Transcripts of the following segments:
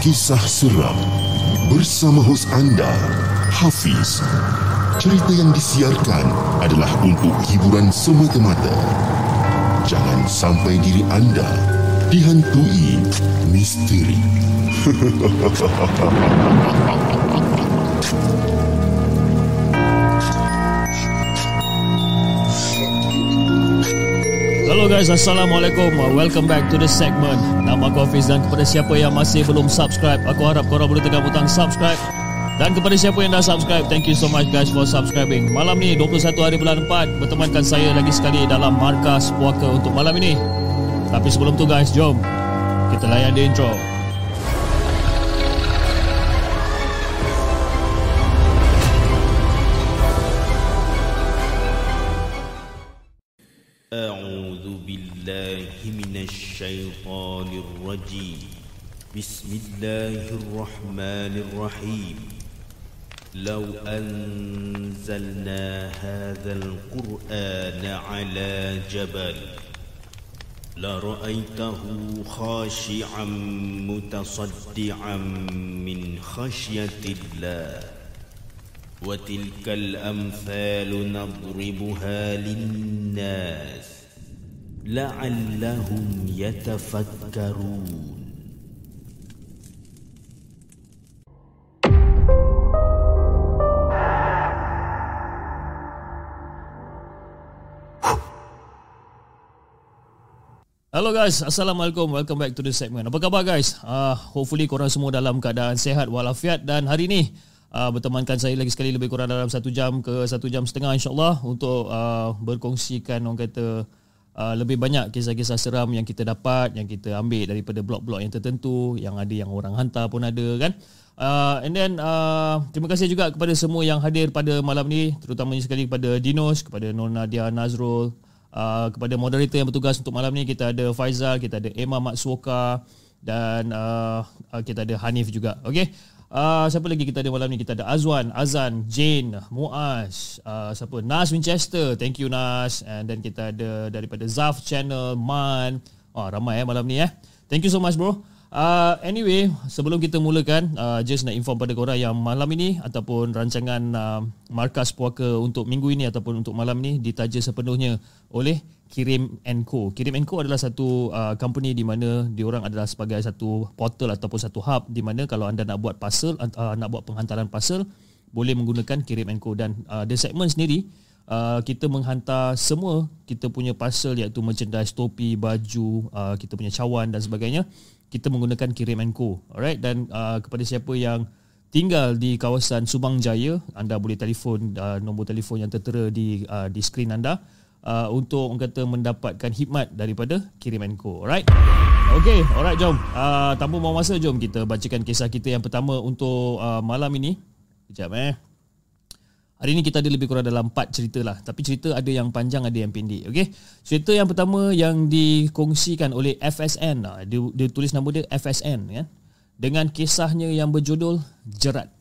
Kisah Seram bersama hos anda, Hafiz. Cerita yang disiarkan adalah untuk hiburan semata-mata. Jangan sampai diri anda dihantui misteri. Hello guys, Assalamualaikum. Welcome back to the segment. Nama aku Hafiz dan kepada siapa yang masih belum subscribe Aku harap korang boleh tekan butang subscribe. Dan kepada siapa yang dah subscribe Thank you so much guys for subscribing. Malam ni 21 hari bulan 4 Bertemankan saya lagi sekali dalam Markas Puaka untuk malam ini. Tapi sebelum tu guys, jom Kita layan di intro أعوذ بالله من الشيطان الرجيم. بسم الله الرحمن الرحيم. لو أنزلنا هذا القرآن على جبل لرأيته خاشعا متصدعا من خشية الله. وتلك الأمثال نضربها للناس لعلهم يتفكرون Hello guys, Assalamualaikum Welcome back to the segment Apa khabar guys? Uh, hopefully korang semua dalam keadaan sehat walafiat Dan hari ni uh, bertemankan saya lagi sekali lebih kurang dalam satu jam ke satu jam setengah insyaAllah Untuk uh, berkongsikan orang kata uh, Lebih banyak kisah-kisah seram yang kita dapat Yang kita ambil daripada blog-blog yang tertentu Yang ada yang orang hantar pun ada kan Uh, and then uh, terima kasih juga kepada semua yang hadir pada malam ni terutamanya sekali kepada Dinos, kepada Nona Nadia Nazrul, uh, kepada moderator yang bertugas untuk malam ni kita ada Faizal, kita ada Emma Matsuoka dan uh, kita ada Hanif juga. Okey. Uh, siapa lagi kita ada malam ni? Kita ada Azwan, Azan, Jane, Muaz, uh, siapa? Nas Winchester. Thank you Nas. And then kita ada daripada Zaf Channel, Man. Oh, ramai eh malam ni eh. Thank you so much bro. Uh, anyway, sebelum kita mulakan, uh, just nak inform pada korang yang malam ini ataupun rancangan uh, Markas Puaka untuk minggu ini ataupun untuk malam ini ditaja sepenuhnya oleh Kirim Co. Kirim Co adalah satu uh, company di mana diorang adalah sebagai satu portal ataupun satu hub di mana kalau anda nak buat parcel, uh, nak buat penghantaran parcel, boleh menggunakan Kirim Co dan uh, the segment sendiri Uh, kita menghantar semua kita punya parcel iaitu merchandise, topi, baju, uh, kita punya cawan dan sebagainya kita menggunakan Kirim Co. Alright dan uh, kepada siapa yang tinggal di kawasan Subang Jaya, anda boleh telefon uh, nombor telefon yang tertera di uh, di skrin anda uh, untuk orang kata mendapatkan khidmat daripada Kirim Co. Alright. Okay, alright jom. Uh, tanpa buang masa jom kita bacakan kisah kita yang pertama untuk uh, malam ini. Sekejap eh. Hari ini kita ada lebih kurang dalam 4 cerita lah. Tapi cerita ada yang panjang, ada yang pendek. Okay? Cerita yang pertama yang dikongsikan oleh FSN. Dia, dia tulis nama dia FSN. Ya? Dengan kisahnya yang berjudul Jerat.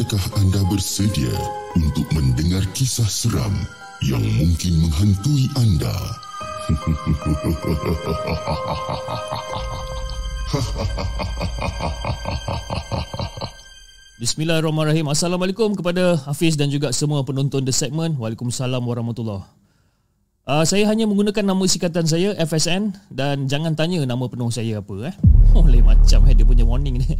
Adakah anda bersedia untuk mendengar kisah seram yang mungkin menghantui anda? Bismillahirrahmanirrahim. Assalamualaikum kepada Hafiz dan juga semua penonton The Segment. Waalaikumsalam warahmatullahi Uh, saya hanya menggunakan nama sikatan saya FSN dan jangan tanya nama penuh saya apa eh. Oleh macam eh dia punya warning ni.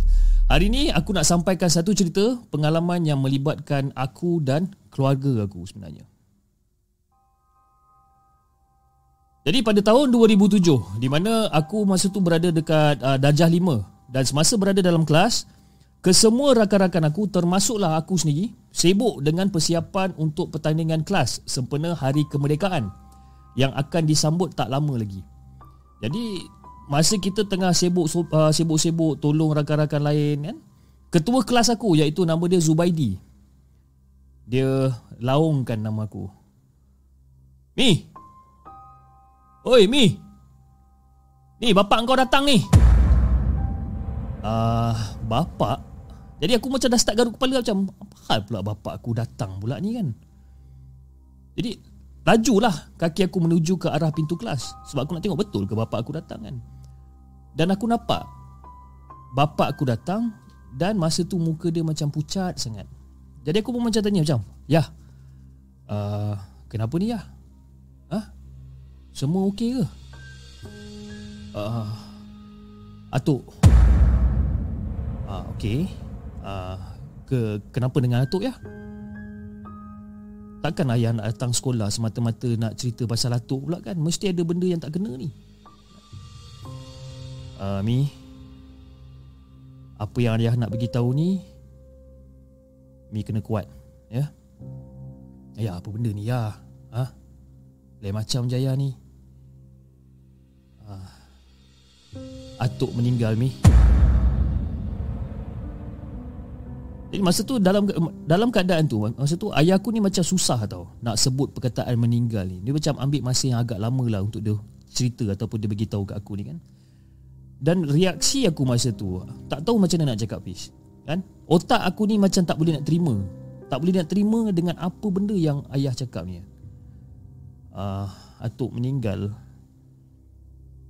Hari ni aku nak sampaikan satu cerita pengalaman yang melibatkan aku dan keluarga aku sebenarnya. Jadi pada tahun 2007 di mana aku masa tu berada dekat uh, Darjah 5 dan semasa berada dalam kelas kesemua rakan-rakan aku termasuklah aku sendiri sibuk dengan persiapan untuk pertandingan kelas sempena hari kemerdekaan yang akan disambut tak lama lagi. Jadi masa kita tengah sibuk uh, sibuk-sibuk tolong rakan-rakan lain kan, ketua kelas aku iaitu nama dia Zubaidi. Dia laungkan nama aku. Mi. Oi Mi. Ni bapak kau datang ni Ah, uh, Bapak Jadi aku macam dah start garuk kepala Macam apa hal pula bapak aku datang pula ni kan Jadi Lajulah kaki aku menuju ke arah pintu kelas Sebab aku nak tengok betul ke bapak aku datang kan Dan aku nampak Bapak aku datang Dan masa tu muka dia macam pucat sangat Jadi aku pun macam tanya macam Ya uh, Kenapa ni ya? Ha? Semua okey ke? Uh, Atuk Ah, okey. Ah, ke kenapa dengan atuk ya? Takkan ayah nak datang sekolah semata-mata nak cerita pasal atuk pula kan? Mesti ada benda yang tak kena ni. Ah, Mi. Apa yang ayah nak bagi tahu ni? Mi kena kuat, ya. Ya, apa benda ni ya? Ha? Lain macam Jaya ni. Ah. Atuk meninggal Mi. Jadi masa tu dalam dalam keadaan tu masa tu ayah aku ni macam susah tau nak sebut perkataan meninggal ni. Dia macam ambil masa yang agak lama lah untuk dia cerita ataupun dia bagi tahu kat aku ni kan. Dan reaksi aku masa tu tak tahu macam mana nak cakap Fish. Kan? Otak aku ni macam tak boleh nak terima. Tak boleh nak terima dengan apa benda yang ayah cakap ni. Uh, atuk meninggal.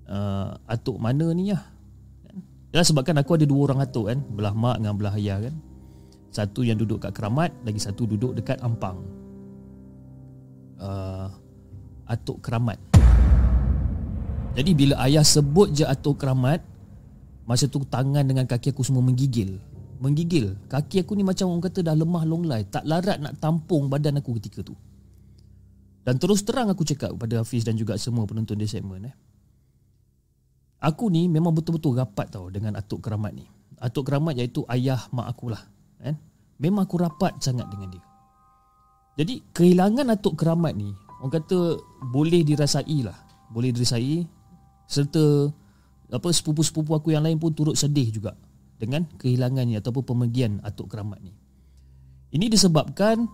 Uh, atuk mana ni ya? Ya sebabkan aku ada dua orang atuk kan, belah mak dengan belah ayah kan. Satu yang duduk kat keramat Lagi satu duduk dekat ampang uh, Atuk keramat Jadi bila ayah sebut je atuk keramat Masa tu tangan dengan kaki aku semua menggigil. Menggigil. Kaki aku ni macam orang kata dah lemah longlai. Tak larat nak tampung badan aku ketika tu. Dan terus terang aku cakap kepada Hafiz dan juga semua penonton di segmen eh. Aku ni memang betul-betul rapat tau dengan atuk keramat ni. Atuk keramat iaitu ayah mak aku lah kan? Memang aku rapat sangat dengan dia. Jadi kehilangan Atuk Keramat ni Orang kata boleh dirasai lah Boleh dirasai Serta apa sepupu-sepupu aku yang lain pun turut sedih juga Dengan kehilangannya ataupun pemergian Atuk Keramat ni. Ini disebabkan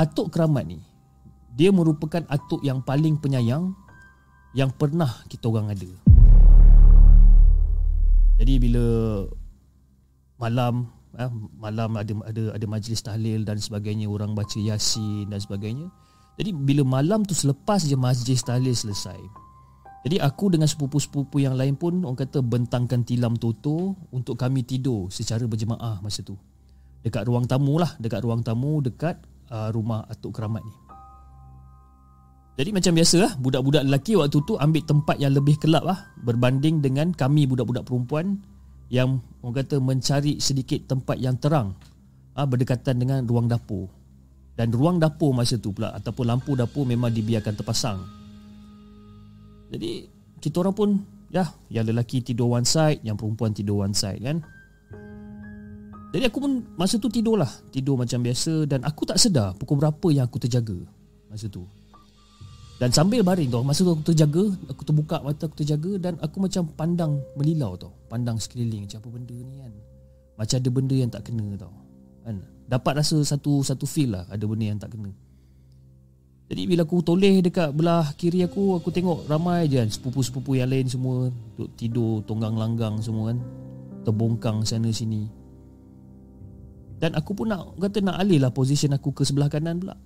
Atuk Keramat ni Dia merupakan atuk yang paling penyayang Yang pernah kita orang ada. Jadi bila Malam eh, malam ada ada ada majlis tahlil dan sebagainya orang baca yasin dan sebagainya. Jadi bila malam tu selepas je majlis tahlil selesai jadi aku dengan sepupu-sepupu yang lain pun orang kata bentangkan tilam toto untuk kami tidur secara berjemaah masa tu. Dekat ruang tamu lah dekat ruang tamu dekat uh, rumah atuk keramat ni. Jadi macam biasa lah budak-budak lelaki waktu tu ambil tempat yang lebih kelap lah berbanding dengan kami budak-budak perempuan yang orang kata mencari sedikit tempat yang terang ha, berdekatan dengan ruang dapur. Dan ruang dapur masa tu pula ataupun lampu dapur memang dibiarkan terpasang jadi kita orang pun ya yang lelaki tidur one side yang perempuan tidur one side kan? Jadi aku pun masa tu tidur lah. Tidur macam biasa dan aku tak sedar pukul berapa yang aku terjaga masa tu. Dan sambil baring tu Masa tu aku terjaga Aku terbuka mata aku terjaga Dan aku macam pandang melilau tau. Pandang sekeliling Macam apa benda ni kan? Macam ada benda yang tak kena tau kan? Dapat rasa satu satu feel lah Ada benda yang tak kena Jadi bila aku toleh dekat belah kiri aku Aku tengok ramai je kan Sepupu-sepupu yang lain semua. Duk tidur tonggang langgang semua kan. Terbongkang sana sini. Dan aku pun nak Kata nak alih lah position aku ke sebelah kanan pula.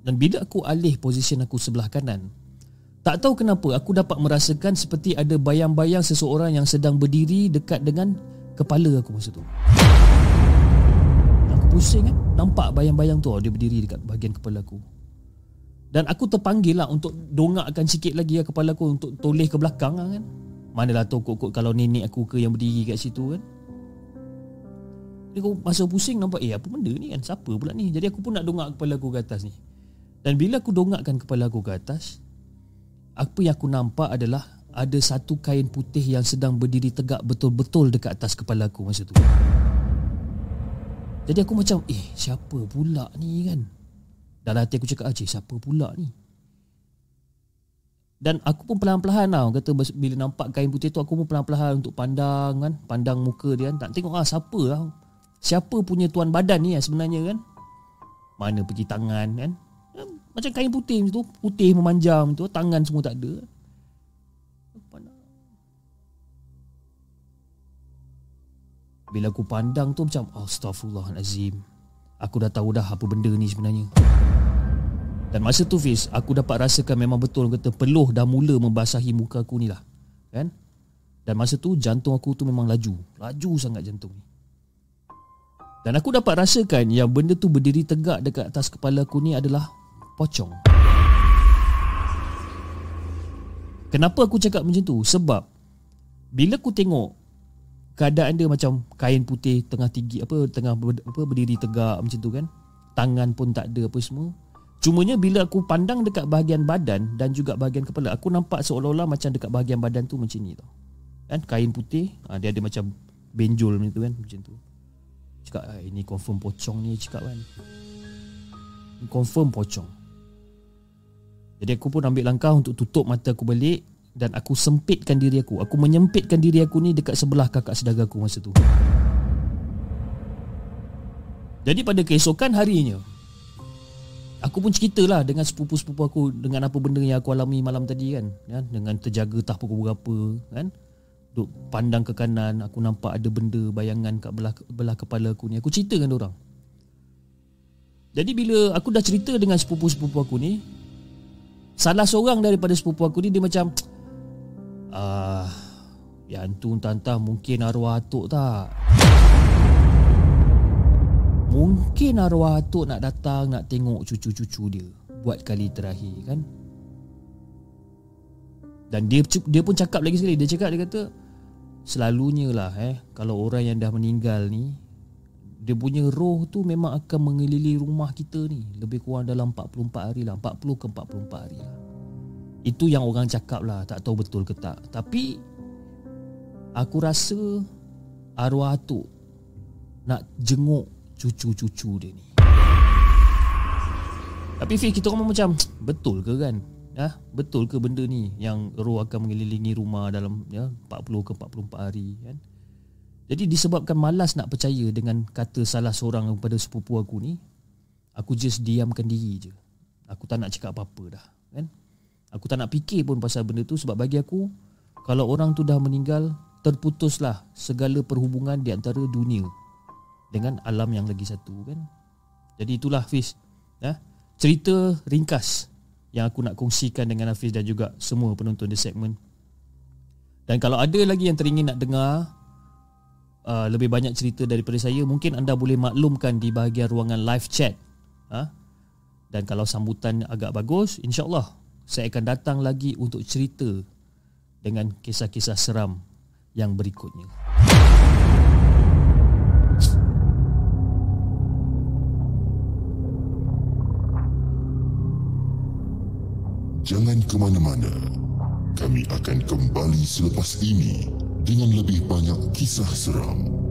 Dan bila aku alih posisi aku sebelah kanan Tak tahu kenapa aku dapat merasakan seperti ada bayang-bayang seseorang yang sedang berdiri dekat dengan kepala aku masa tu. Aku pusing kan Nampak bayang-bayang tu dia berdiri dekat bahagian kepala aku Dan aku terpanggil lah untuk dongakkan sikit lagi lah kepala aku Untuk toleh ke belakang lah kan. Manalah tahu kot-kot kalau nenek aku ke yang berdiri kat situ kan. Jadi aku masa pusing nampak Eh apa benda ni kan? Siapa pula ni? Jadi aku pun nak dongak kepala aku ke atas ni. Dan bila aku dongakkan kepala aku ke atas Apa yang aku nampak adalah Ada satu kain putih yang sedang berdiri tegak betul-betul dekat atas kepala aku masa tu. Jadi aku macam Eh siapa pula ni kan dalam hati aku cakap ah, Acik siapa pula ni? Dan aku pun pelan pelan, tau Kata bila nampak kain putih tu Aku pun pelan pelan untuk pandang kan? Pandang muka dia kan? Tak tengok ah siapa lah? Siapa punya tuan badan ni eh, sebenarnya kan? Mana pergi tangan kan? Ya, macam kain putih macam tu Putih memanjang tu Tangan semua tak ada. Bila aku pandang tu macam Astaghfirullahalazim. oh, Aku dah tahu dah apa benda ni sebenarnya. Dan masa tu Fiz, aku dapat rasakan memang betul kata peluh dah mula membasahi muka aku ni lah. Kan? Dan masa tu jantung aku tu memang laju. Laju sangat jantung ni. Dan aku dapat rasakan yang benda tu berdiri tegak dekat atas kepala aku ni adalah pocong. Kenapa aku cakap macam tu? Sebab bila aku tengok keadaan dia macam kain putih tengah tinggi apa tengah ber, apa berdiri tegak macam tu kan. Tangan pun tak ada apa semua. Cumanya bila aku pandang dekat bahagian badan dan juga bahagian kepala, aku nampak seolah-olah macam dekat bahagian badan tu macam ni tau. Kan kain putih, ha, dia ada macam benjol macam tu kan, macam tu. Cakap ah, ini confirm pocong ni cakap kan. Confirm pocong. Jadi aku pun ambil langkah untuk tutup mata aku balik dan aku sempitkan diri aku. Aku menyempitkan diri aku ni dekat sebelah kakak sedaga aku masa tu. Jadi pada keesokan harinya, Aku pun ceritalah dengan sepupu-sepupu aku dengan apa benda yang aku alami malam tadi kan. kan? Dengan terjaga tak pukul berapa kan. Duk pandang ke kanan aku nampak ada benda bayangan kat belah belah kepala aku ni. Aku cerita dengan orang. Jadi bila aku dah cerita dengan sepupu-sepupu aku ni, salah seorang daripada sepupu aku ni dia macam ah uh, ya antu tantah mungkin arwah atuk tak. Mungkin arwah atuk nak datang nak tengok cucu-cucu dia buat kali terakhir kan. Dan dia dia pun cakap lagi sekali, dia cakap dia kata selalunya lah eh kalau orang yang dah meninggal ni dia punya roh tu memang akan mengelilingi rumah kita ni lebih kurang dalam 44 hari lah 40 ke 44 hari lah itu yang orang cakap lah tak tahu betul ke tak tapi aku rasa arwah atuk nak jenguk cucu-cucu dia ni. Tapi Fik kita orang macam betul ke kan? Ya, betul ke benda ni yang roh akan mengelilingi rumah dalam ya 40 ke 44 hari kan? Jadi disebabkan malas nak percaya dengan kata salah seorang daripada sepupu aku ni, aku just diamkan diri je. Aku tak nak cakap apa-apa dah, kan? Aku tak nak fikir pun pasal benda tu sebab bagi aku kalau orang tu dah meninggal terputuslah segala perhubungan di antara dunia dengan alam yang lagi satu kan. Jadi itulah Hafiz ya. Cerita ringkas yang aku nak kongsikan dengan Hafiz dan juga semua penonton di segmen. Dan kalau ada lagi yang teringin nak dengar uh, lebih banyak cerita daripada saya, mungkin anda boleh maklumkan di bahagian ruangan live chat. Ha? Dan kalau sambutan agak bagus, insyaAllah saya akan datang lagi untuk cerita dengan kisah-kisah seram yang berikutnya. Jangan ke mana-mana. Kami akan kembali selepas ini dengan lebih banyak kisah seram.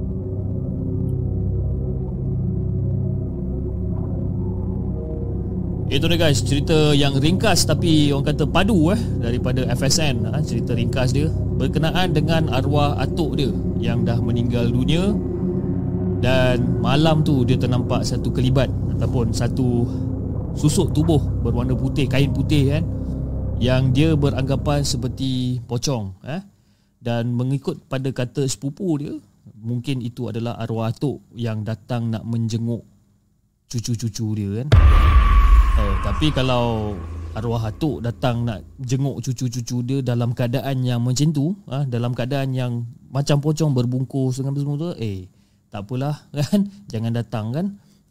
Itu dia guys, cerita yang ringkas tapi orang kata padu eh daripada FSN, ha, cerita ringkas dia. Berkenaan dengan arwah atuk dia yang dah meninggal dunia. Dan malam tu dia ternampak satu kelibat ataupun satu susuk tubuh berwarna putih, kain putih kan yang dia beranggapan seperti pocong eh. Dan mengikut pada kata sepupu dia mungkin itu adalah arwah atuk yang datang nak menjenguk cucu-cucu dia kan eh, tapi kalau arwah atuk datang nak jenguk cucu-cucu dia dalam keadaan yang macam tu eh, dalam keadaan yang macam pocong berbungkus dengan semua tu eh tak apalah kan jangan datang kan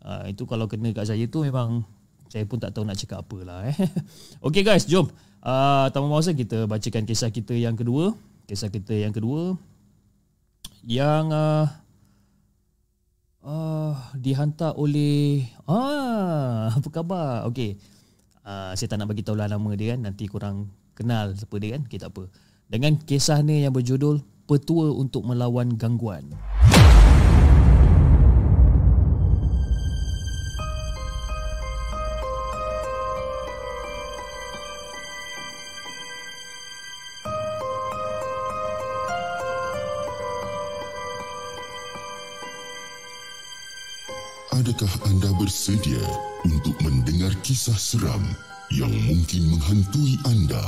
uh, itu kalau kena kat saya tu memang saya pun tak tahu nak cakap apalah eh. Okey guys, jom. Uh, tanpa masa kita bacakan kisah kita yang kedua. Kisah kita yang kedua yang uh, uh, dihantar oleh ah apa khabar? Okey. Uh, saya tak nak bagi tahu lah nama dia kan nanti kurang kenal siapa dia kan. Kita okay, apa. Dengan kisah ni yang berjudul Petua untuk melawan gangguan. Adakah anda bersedia untuk mendengar kisah seram yang mungkin menghantui anda?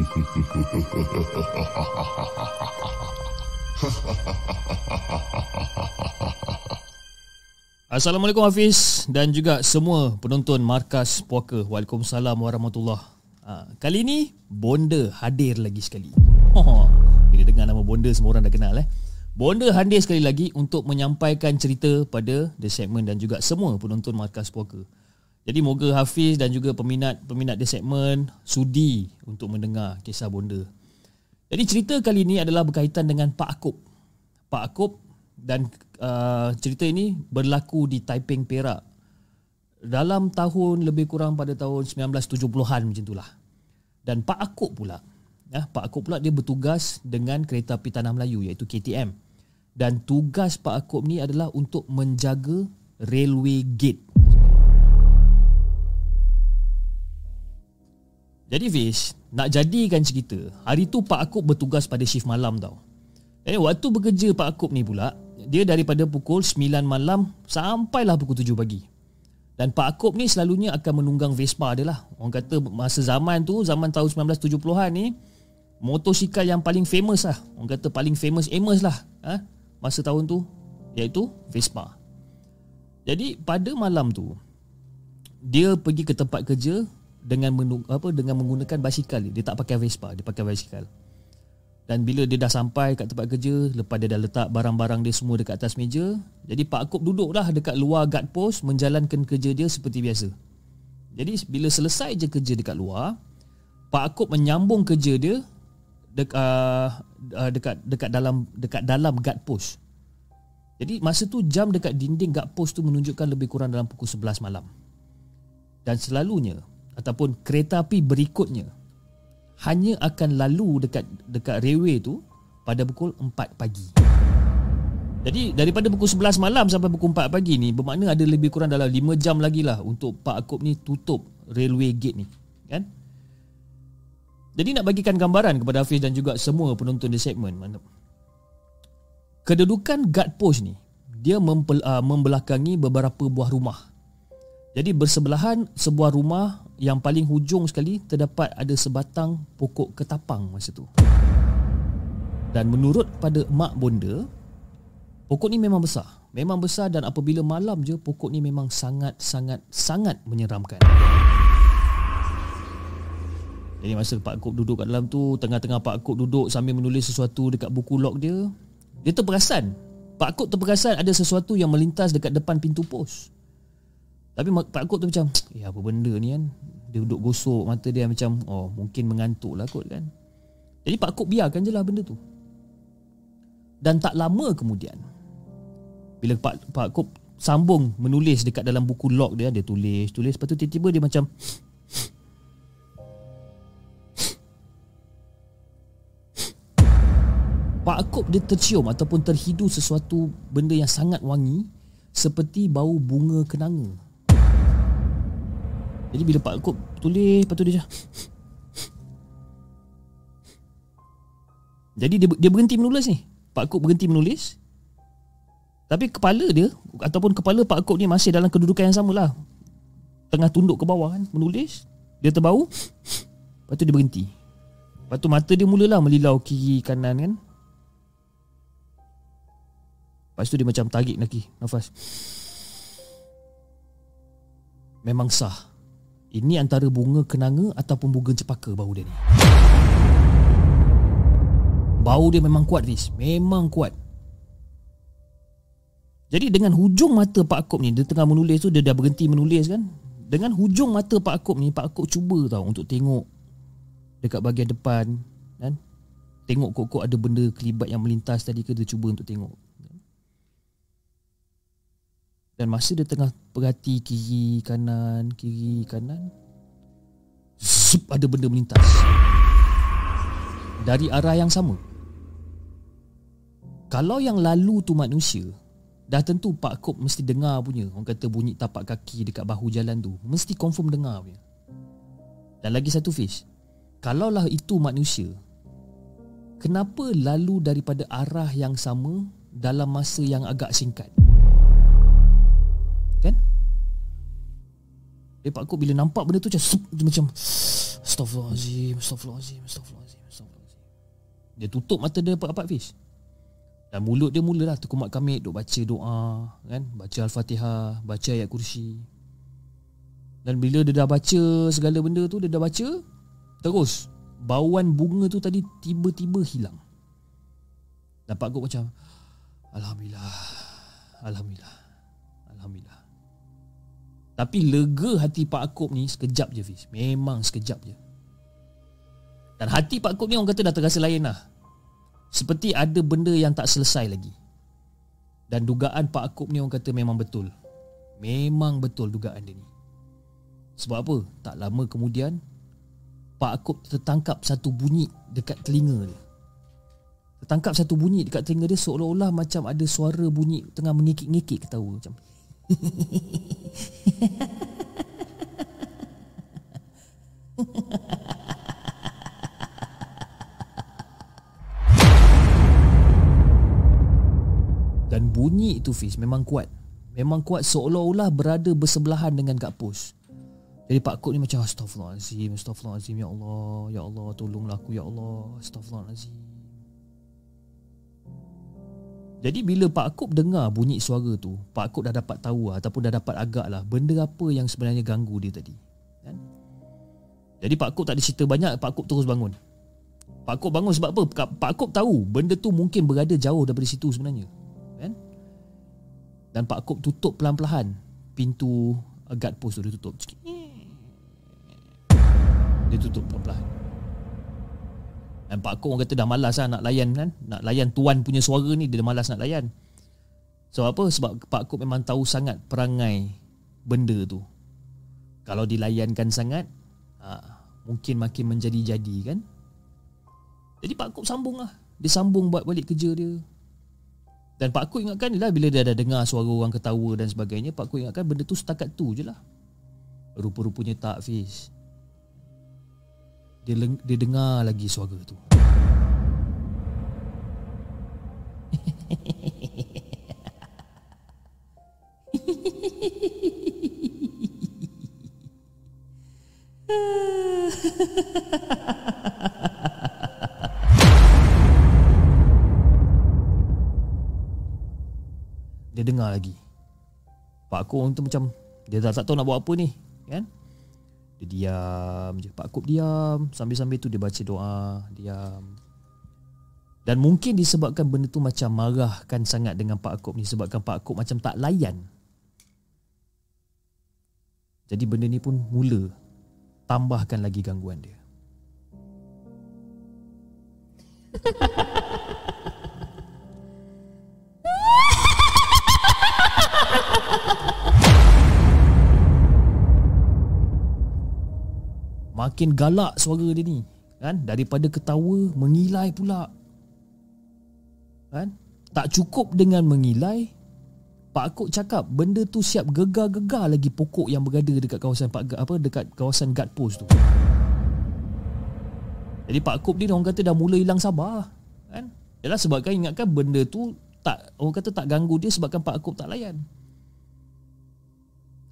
Assalamualaikum Hafiz dan juga semua penonton Markas Puaka. Waalaikumsalam warahmatullahi ha, Kali ni Bonda hadir lagi sekali. Bila dengar nama Bonda semua orang dah kenal eh. Bonda hadir sekali lagi untuk menyampaikan cerita pada The Segment dan juga semua penonton Markas Puaka. Jadi moga Hafiz dan juga peminat-peminat The Segment sudi untuk mendengar kisah Bonda. Jadi cerita kali ini adalah berkaitan dengan Pak Akub. Pak Akub dan uh, cerita ini berlaku di Taiping Perak dalam tahun lebih kurang pada tahun 1970-an macam itulah. Dan Pak Akub pula, ya, Pak Akub pula dia bertugas dengan kereta api tanah Melayu iaitu KTM. Dan tugas Pak Akub ni adalah untuk menjaga railway gate. Jadi Fish, nak jadikan cerita, hari tu Pak Akub bertugas pada shift malam tau. Jadi waktu bekerja Pak Akub ni pula, dia daripada pukul 9 malam sampailah pukul 7 pagi. Dan Pak Akub ni selalunya akan menunggang Vespa dia lah. Orang kata masa zaman tu, zaman tahun 1970-an ni, motosikal yang paling famous lah. Orang kata paling famous Amos lah. Ha? Masa tahun tu, iaitu Vespa. Jadi pada malam tu, dia pergi ke tempat kerja dengan menung, apa dengan menggunakan basikal dia tak pakai Vespa dia pakai basikal. Dan bila dia dah sampai kat tempat kerja Lepas dia dah letak barang-barang dia semua dekat atas meja Jadi Pak Akub duduklah dekat luar guard post Menjalankan kerja dia seperti biasa. Jadi bila selesai je kerja dekat luar Pak Akub menyambung kerja dia dek, uh, uh, dekat dekat dalam dekat dalam guard post. Jadi masa tu jam dekat dinding guard post tu menunjukkan lebih kurang dalam pukul 11 malam. Dan selalunya ataupun kereta api berikutnya hanya akan lalu dekat dekat railway tu pada pukul 4 pagi. Jadi daripada pukul 11 malam sampai pukul 4 pagi ni bermakna ada lebih kurang dalam 5 jam lagi lah untuk Pak Akub ni tutup railway gate ni. Kan? Jadi nak bagikan gambaran kepada Hafiz dan juga semua penonton di segmen kedudukan guard post ni dia mempel, uh, membelakangi beberapa buah rumah. Jadi bersebelahan sebuah rumah yang paling hujung sekali terdapat ada sebatang pokok ketapang masa tu. Dan menurut pada mak bonda, pokok ni memang besar. Memang besar dan apabila malam je pokok ni memang sangat sangat sangat menyeramkan. Jadi masa Pak Kop duduk kat dalam tu, tengah-tengah Pak Kop duduk sambil menulis sesuatu dekat buku log dia, dia terperasan. Pak Kop terperasan ada sesuatu yang melintas dekat depan pintu pos. Tapi Pak Kop tu macam, eh apa benda ni kan? Dia duduk gosok mata dia macam Oh mungkin mengantuk lah kot kan Jadi Pak Kop biarkan je lah benda tu Dan tak lama kemudian Bila Pak, Pak Kop sambung menulis dekat dalam buku log dia Dia tulis, tulis Lepas tu tiba-tiba dia macam Pak Kop dia tercium ataupun terhidu sesuatu benda yang sangat wangi Seperti bau bunga kenanga. Jadi bila Pak Kop tulis tu dia Jadi dia, dia berhenti menulis ni. Pak Kop berhenti menulis. Tapi kepala dia Ataupun kepala Pak Kop ni Masih dalam kedudukan yang sama lah Tengah tunduk ke bawah kan Menulis. Dia terbau. Lepas tu dia berhenti. Lepas tu mata dia mulalah Melilau kiri kanan kan Lepas tu dia macam tarik lagi Nafas Memang sah ini antara bunga kenanga ataupun bunga cepaka bau dia ni. Bau dia memang kuat, Riz. Memang kuat. Jadi dengan hujung mata Pak Akop ni, dia tengah menulis tu, dia dah berhenti menulis kan. Dengan hujung mata Pak Akop ni, Pak Akop cuba tau untuk tengok dekat bahagian depan. kan? Tengok kok-kok ada benda kelibat yang melintas tadi ke, dia cuba untuk tengok. Dan masa dia tengah perhati kiri kanan kiri kanan zup ada benda melintas dari arah yang sama. Kalau yang lalu tu manusia dah tentu Pak Kop mesti dengar punya orang kata bunyi tapak kaki dekat bahu jalan tu mesti confirm dengar punya. Dan lagi satu fish. Kalaulah itu manusia kenapa lalu daripada arah yang sama dalam masa yang agak singkat? Eh Pak Kop bila nampak benda tu macam sup, macam Astaghfirullahaladzim Astaghfirullahaladzim Astaghfirullahaladzim Astaghfirullahaladzim Dia tutup mata dia apa-apa fish Dan mulut dia mulalah terkumat kamit duk baca doa kan, baca al-Fatihah, baca ayat kursi. Dan bila dia dah baca segala benda tu, dia dah baca terus bauan bunga tu tadi tiba-tiba hilang. Pak Kop macam Alhamdulillah Alhamdulillah Tapi lega hati Pak Akop ni sekejap je Fiz. Memang sekejap je. Dan hati Pak Akop ni orang kata dah terasa lain lah. Seperti ada benda yang tak selesai lagi. Dan dugaan Pak Akop ni orang kata memang betul. Memang betul dugaan dia ni. Sebab apa? Tak lama kemudian Pak Akop tertangkap satu bunyi dekat telinga dia. Tertangkap satu bunyi dekat telinga dia seolah-olah macam ada suara bunyi tengah mengikik-ngikik ketawa macam. Dan bunyi itu Fiz memang kuat. Memang kuat seolah-olah berada bersebelahan dengan Kak Pus. Jadi Pak Kut ni macam Astaghfirullahaladzim Astaghfirullahaladzim Ya Allah Ya Allah Tolonglah aku Ya Allah Astaghfirullahaladzim jadi bila Pak Akub dengar bunyi suara tu, Pak Akub dah dapat tahu lah, ataupun dah dapat agak lah benda apa yang sebenarnya ganggu dia tadi. Kan? Jadi Pak Akub tak ada cerita banyak, Pak Akub terus bangun. Pak Akub bangun sebab apa? Pak Akub tahu benda tu mungkin berada jauh daripada situ sebenarnya. Kan? Dan Pak Akub tutup pelan-pelan pintu guard post tu dia tutup. Dia tutup pelan-pelan. Dan Pak Kong kata dah malas lah nak layan kan? Nak layan tuan punya suara ni Dia dah malas nak layan. Sebab apa? Sebab Pak Kong memang tahu sangat perangai benda tu. Kalau dilayankan sangat ha, Mungkin makin menjadi-jadi kan? Jadi Pak Kong sambung lah. Dia sambung buat balik kerja dia. Dan Pak Kong ingatkan lah Bila dia dah dengar suara orang ketawa dan sebagainya Pak Kong ingatkan benda tu setakat tu je lah. Rupa-rupanya tak Fiz dia, dia dengar lagi suara tu. dia dengar lagi. Pak Kong tu macam dia dah tak tahu nak buat apa ni, kan? Dia diam je. Pak Kub diam. Sambil-sambil tu dia baca doa Diam. Dan mungkin disebabkan benda tu macam marahkan sangat dengan Pak Kub ni. Sebabkan Pak Kub macam tak layan. Jadi benda ni pun mula Tambahkan lagi gangguan dia Makin galak suara dia ni kan daripada ketawa mengilai pula kan tak cukup dengan mengilai Pak Kok cakap benda tu siap gegar-gegar lagi pokok yang berada dekat kawasan Pak apa dekat kawasan guard post tu. Jadi Pak Kop ni orang kata dah mula hilang sabar kan. Yalah sebabkan ingatkan benda tu tak orang kata tak ganggu dia sebabkan Pak Kop tak layan.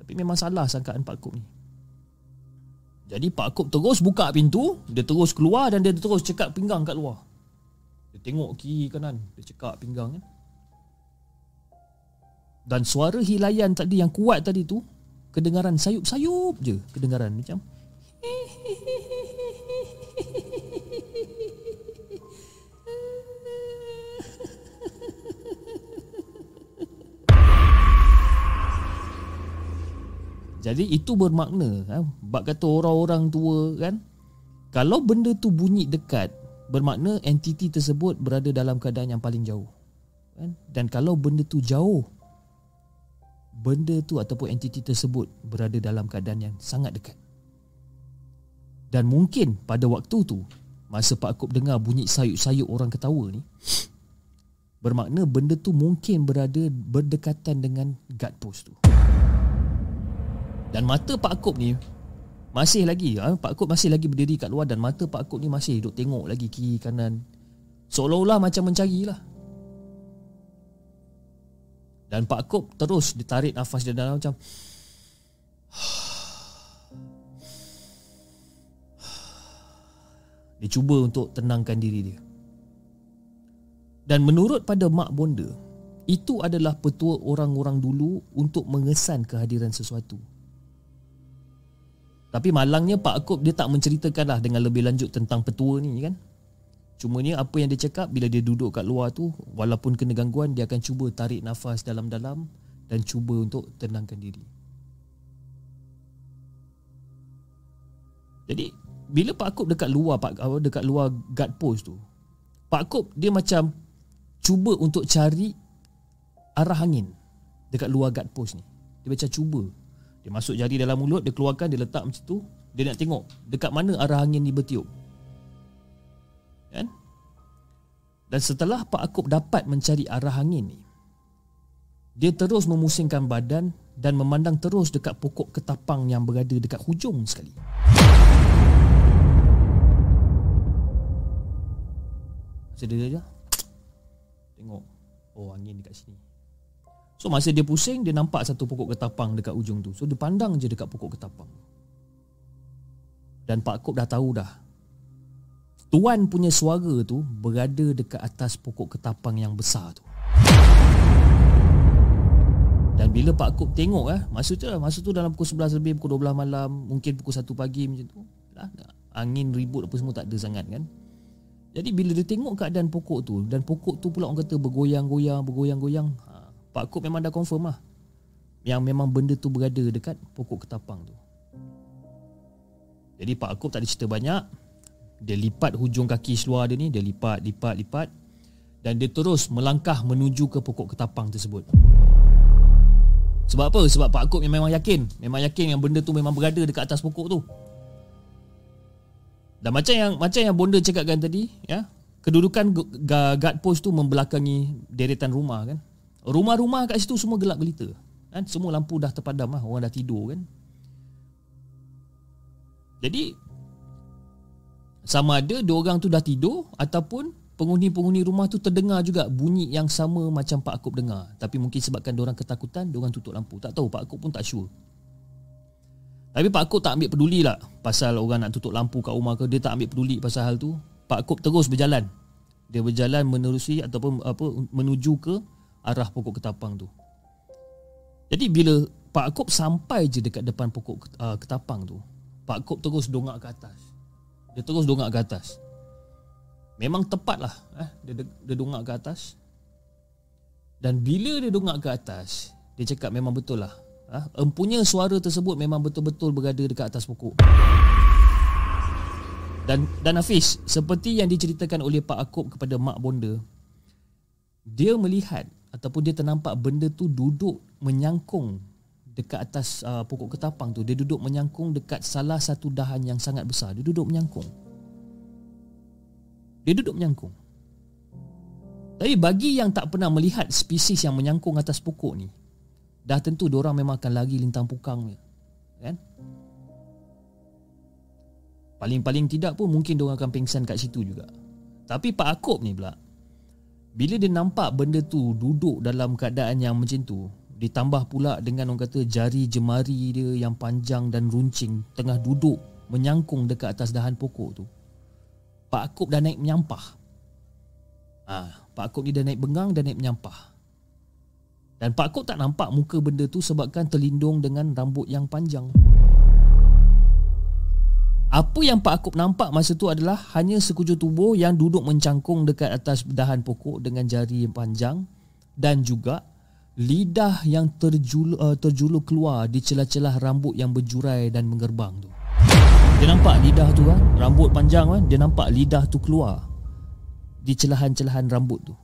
Tapi memang salah sangkaan Pak Kop ni. Jadi Pak Kop terus buka pintu Dia terus keluar dan dia terus cekak pinggang kat luar. Dia tengok kiri kanan Dia cekak pinggang kan. Dan suara hilayan tadi yang kuat tadi tu Kedengaran sayup-sayup je Kedengaran macam Jadi itu bermakna kan? Bab kata orang-orang tua kan? Kalau benda tu bunyi dekat bermakna entiti tersebut berada dalam keadaan yang paling jauh kan? Dan kalau benda tu jauh benda tu ataupun entiti tersebut berada dalam keadaan yang sangat dekat. Dan mungkin pada waktu tu masa Pak Kop dengar bunyi sayup-sayup orang ketawa ni bermakna benda tu mungkin berada berdekatan dengan guard post tu dan mata Pak Kop ni masih lagi ha? Pak Kop masih lagi berdiri kat luar dan mata Pak Kop ni masih duduk tengok lagi kiri kanan. Seolah-olah macam mencari lah. Dan Pak Kop terus ditarik nafas dia dalam macam Dia cuba untuk tenangkan diri dia. Dan menurut pada mak bonda, itu adalah petua orang-orang dulu untuk mengesan kehadiran sesuatu. Tapi malangnya Pak Akub dia tak menceritakanlah dengan lebih lanjut tentang petua ni kan. Cuma ni apa yang dia cakap bila dia duduk kat luar tu walaupun kena gangguan dia akan cuba tarik nafas dalam-dalam dan cuba untuk tenangkan diri. Jadi bila Pak Akub dekat luar Pak dekat luar guard post tu Pak Akub dia macam cuba untuk cari arah angin dekat luar guard post ni. Dia macam cuba. Dia masuk jari dalam mulut, dia keluarkan, dia letak macam tu. Dia nak tengok dekat mana arah angin ni bertiup. Kan? Dan setelah Pak Akub dapat mencari arah angin ni, dia terus memusingkan badan dan memandang terus dekat pokok ketapang yang berada dekat hujung sekali. Sedih dia Tengok Oh angin dekat sini So masa dia pusing Dia nampak satu pokok ketapang Dekat ujung tu. So dia pandang je dekat pokok ketapang. Dan Pak Kop dah tahu dah. Tuan punya suara tu Berada dekat atas pokok ketapang yang besar tu. Dan bila Pak Kop tengok eh, Masa tu lah Masa tu dalam pukul 11 lebih Pukul 12 malam Mungkin pukul 1 pagi macam tu lah, Angin ribut apa semua tak ada sangat kan? Jadi bila dia tengok keadaan pokok tu Dan pokok tu pula orang kata bergoyang-goyang Bergoyang-goyang Pak Kop memang dah confirm lah Yang memang benda tu berada dekat pokok ketapang tu Jadi Pak Kop tak ada cerita banyak Dia lipat hujung kaki seluar dia ni Dia lipat, lipat, lipat Dan dia terus melangkah menuju ke pokok ketapang tersebut Sebab apa? Sebab Pak Kop memang yakin Memang yakin yang benda tu memang berada dekat atas pokok tu dan macam yang macam yang bonda cakapkan tadi, ya. Kedudukan guard post tu membelakangi deretan rumah kan. Rumah-rumah kat situ semua gelap gelita. Kan? Semua lampu dah terpadam lah. Orang dah tidur kan. Jadi sama ada dua orang tu dah tidur ataupun penghuni-penghuni rumah tu terdengar juga bunyi yang sama macam Pak Akub dengar. Tapi mungkin sebabkan orang ketakutan, orang tutup lampu. Tak tahu Pak Akub pun tak sure. Tapi Pak Kop tak ambil peduli lah Pasal orang nak tutup lampu kat rumah ke Dia tak ambil peduli pasal hal tu Pak Kop terus berjalan Dia berjalan menerusi Ataupun apa menuju ke Arah pokok ketapang tu Jadi bila Pak Kop sampai je dekat depan pokok uh, ketapang tu Pak Kop terus dongak ke atas Dia terus dongak ke atas Memang tepat lah eh? dia, dia dongak ke atas Dan bila dia dongak ke atas Dia cakap memang betul lah ha, empunya suara tersebut memang betul-betul berada dekat atas pokok. Dan dan Hafiz, seperti yang diceritakan oleh Pak Akub kepada Mak Bonda, dia melihat ataupun dia ternampak benda tu duduk menyangkung dekat atas uh, pokok ketapang tu. Dia duduk menyangkung dekat salah satu dahan yang sangat besar. Dia duduk menyangkung. Dia duduk menyangkung. Tapi bagi yang tak pernah melihat spesies yang menyangkung atas pokok ni, dah tentu orang memang akan lari lintang pukang ni. Kan? Paling-paling tidak pun mungkin dia orang akan pingsan kat situ juga. Tapi Pak Akop ni pula bila dia nampak benda tu duduk dalam keadaan yang macam tu, ditambah pula dengan orang kata jari jemari dia yang panjang dan runcing tengah duduk menyangkung dekat atas dahan pokok tu. Pak Akop dah naik menyampah. Ah, Pak Akop ni dah naik bengang dan naik menyampah. Dan Pak Kok tak nampak muka benda tu sebabkan terlindung dengan rambut yang panjang. Apa yang Pak Akub nampak masa tu adalah hanya sekujur tubuh yang duduk mencangkung dekat atas dahan pokok dengan jari yang panjang dan juga lidah yang terjulur, uh, terjulur keluar di celah-celah rambut yang berjurai dan menggerbang tu. Dia nampak lidah tu kan, rambut panjang kan, dia nampak lidah tu keluar di celahan-celahan rambut tu.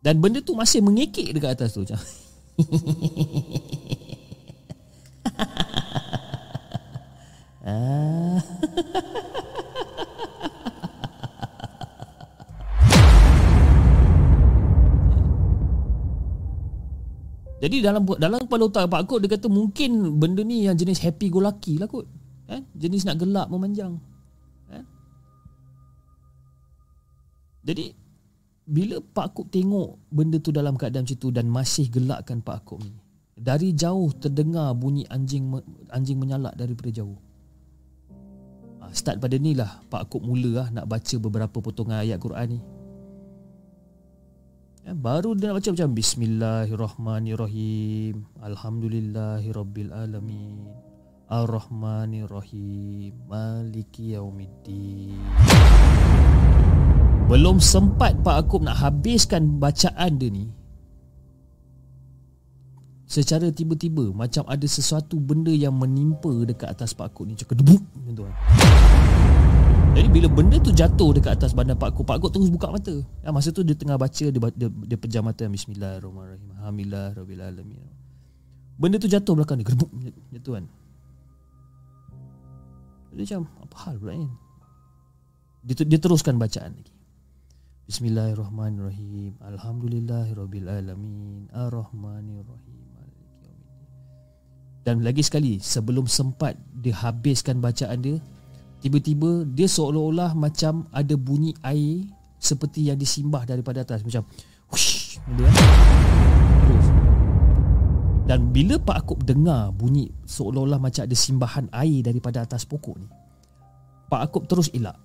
Dan benda tu masih mengekik dekat atas tu macam. Jadi dalam dalam kepala otak Pak Kod dia kata mungkin benda ni yang jenis happy go lucky lah kot. Eh? Jenis nak gelap memanjang. Eh? Jadi bila Pak Kuk tengok benda tu dalam keadaan macam tu dan masih gelakkan Pak Kuk ni dari jauh terdengar bunyi anjing anjing menyalak daripada jauh start pada ni lah. Pak Kuk mula lah nak baca beberapa potongan ayat Quran ni. Ya, baru dia nak baca macam Bismillahirrahmanirrahim Alhamdulillahirrabbilalamin Ar-Rahmanirrahim Maliki yaumiddin. Belum sempat Pak Akub nak habiskan bacaan dia ni Secara tiba-tiba Macam ada sesuatu benda yang menimpa dekat atas Pak Akub ni Macam kedebuk macam tu kan. Jadi bila benda tu jatuh dekat atas badan Pak Akub Pak Akub terus buka mata ya, Masa tu dia tengah baca Dia, dia, dia pejam mata Bismillahirrahmanirrahim Alhamdulillah Rabbil Alamin Benda tu jatuh belakang dia macam tu kan dia macam apa hal pula ni? Dia, dia teruskan bacaan lagi. Bismillahirrahmanirrahim. Alhamdulillahirabbil alamin. Arrahmanirrahim. Dan lagi sekali sebelum sempat dia habiskan bacaan dia, tiba-tiba dia seolah-olah macam ada bunyi air seperti yang disimbah daripada atas macam whoosh gitu kan. Dan bila Pak Akub dengar bunyi seolah-olah macam ada simbahan air daripada atas pokok ni. Pak Akub terus elak.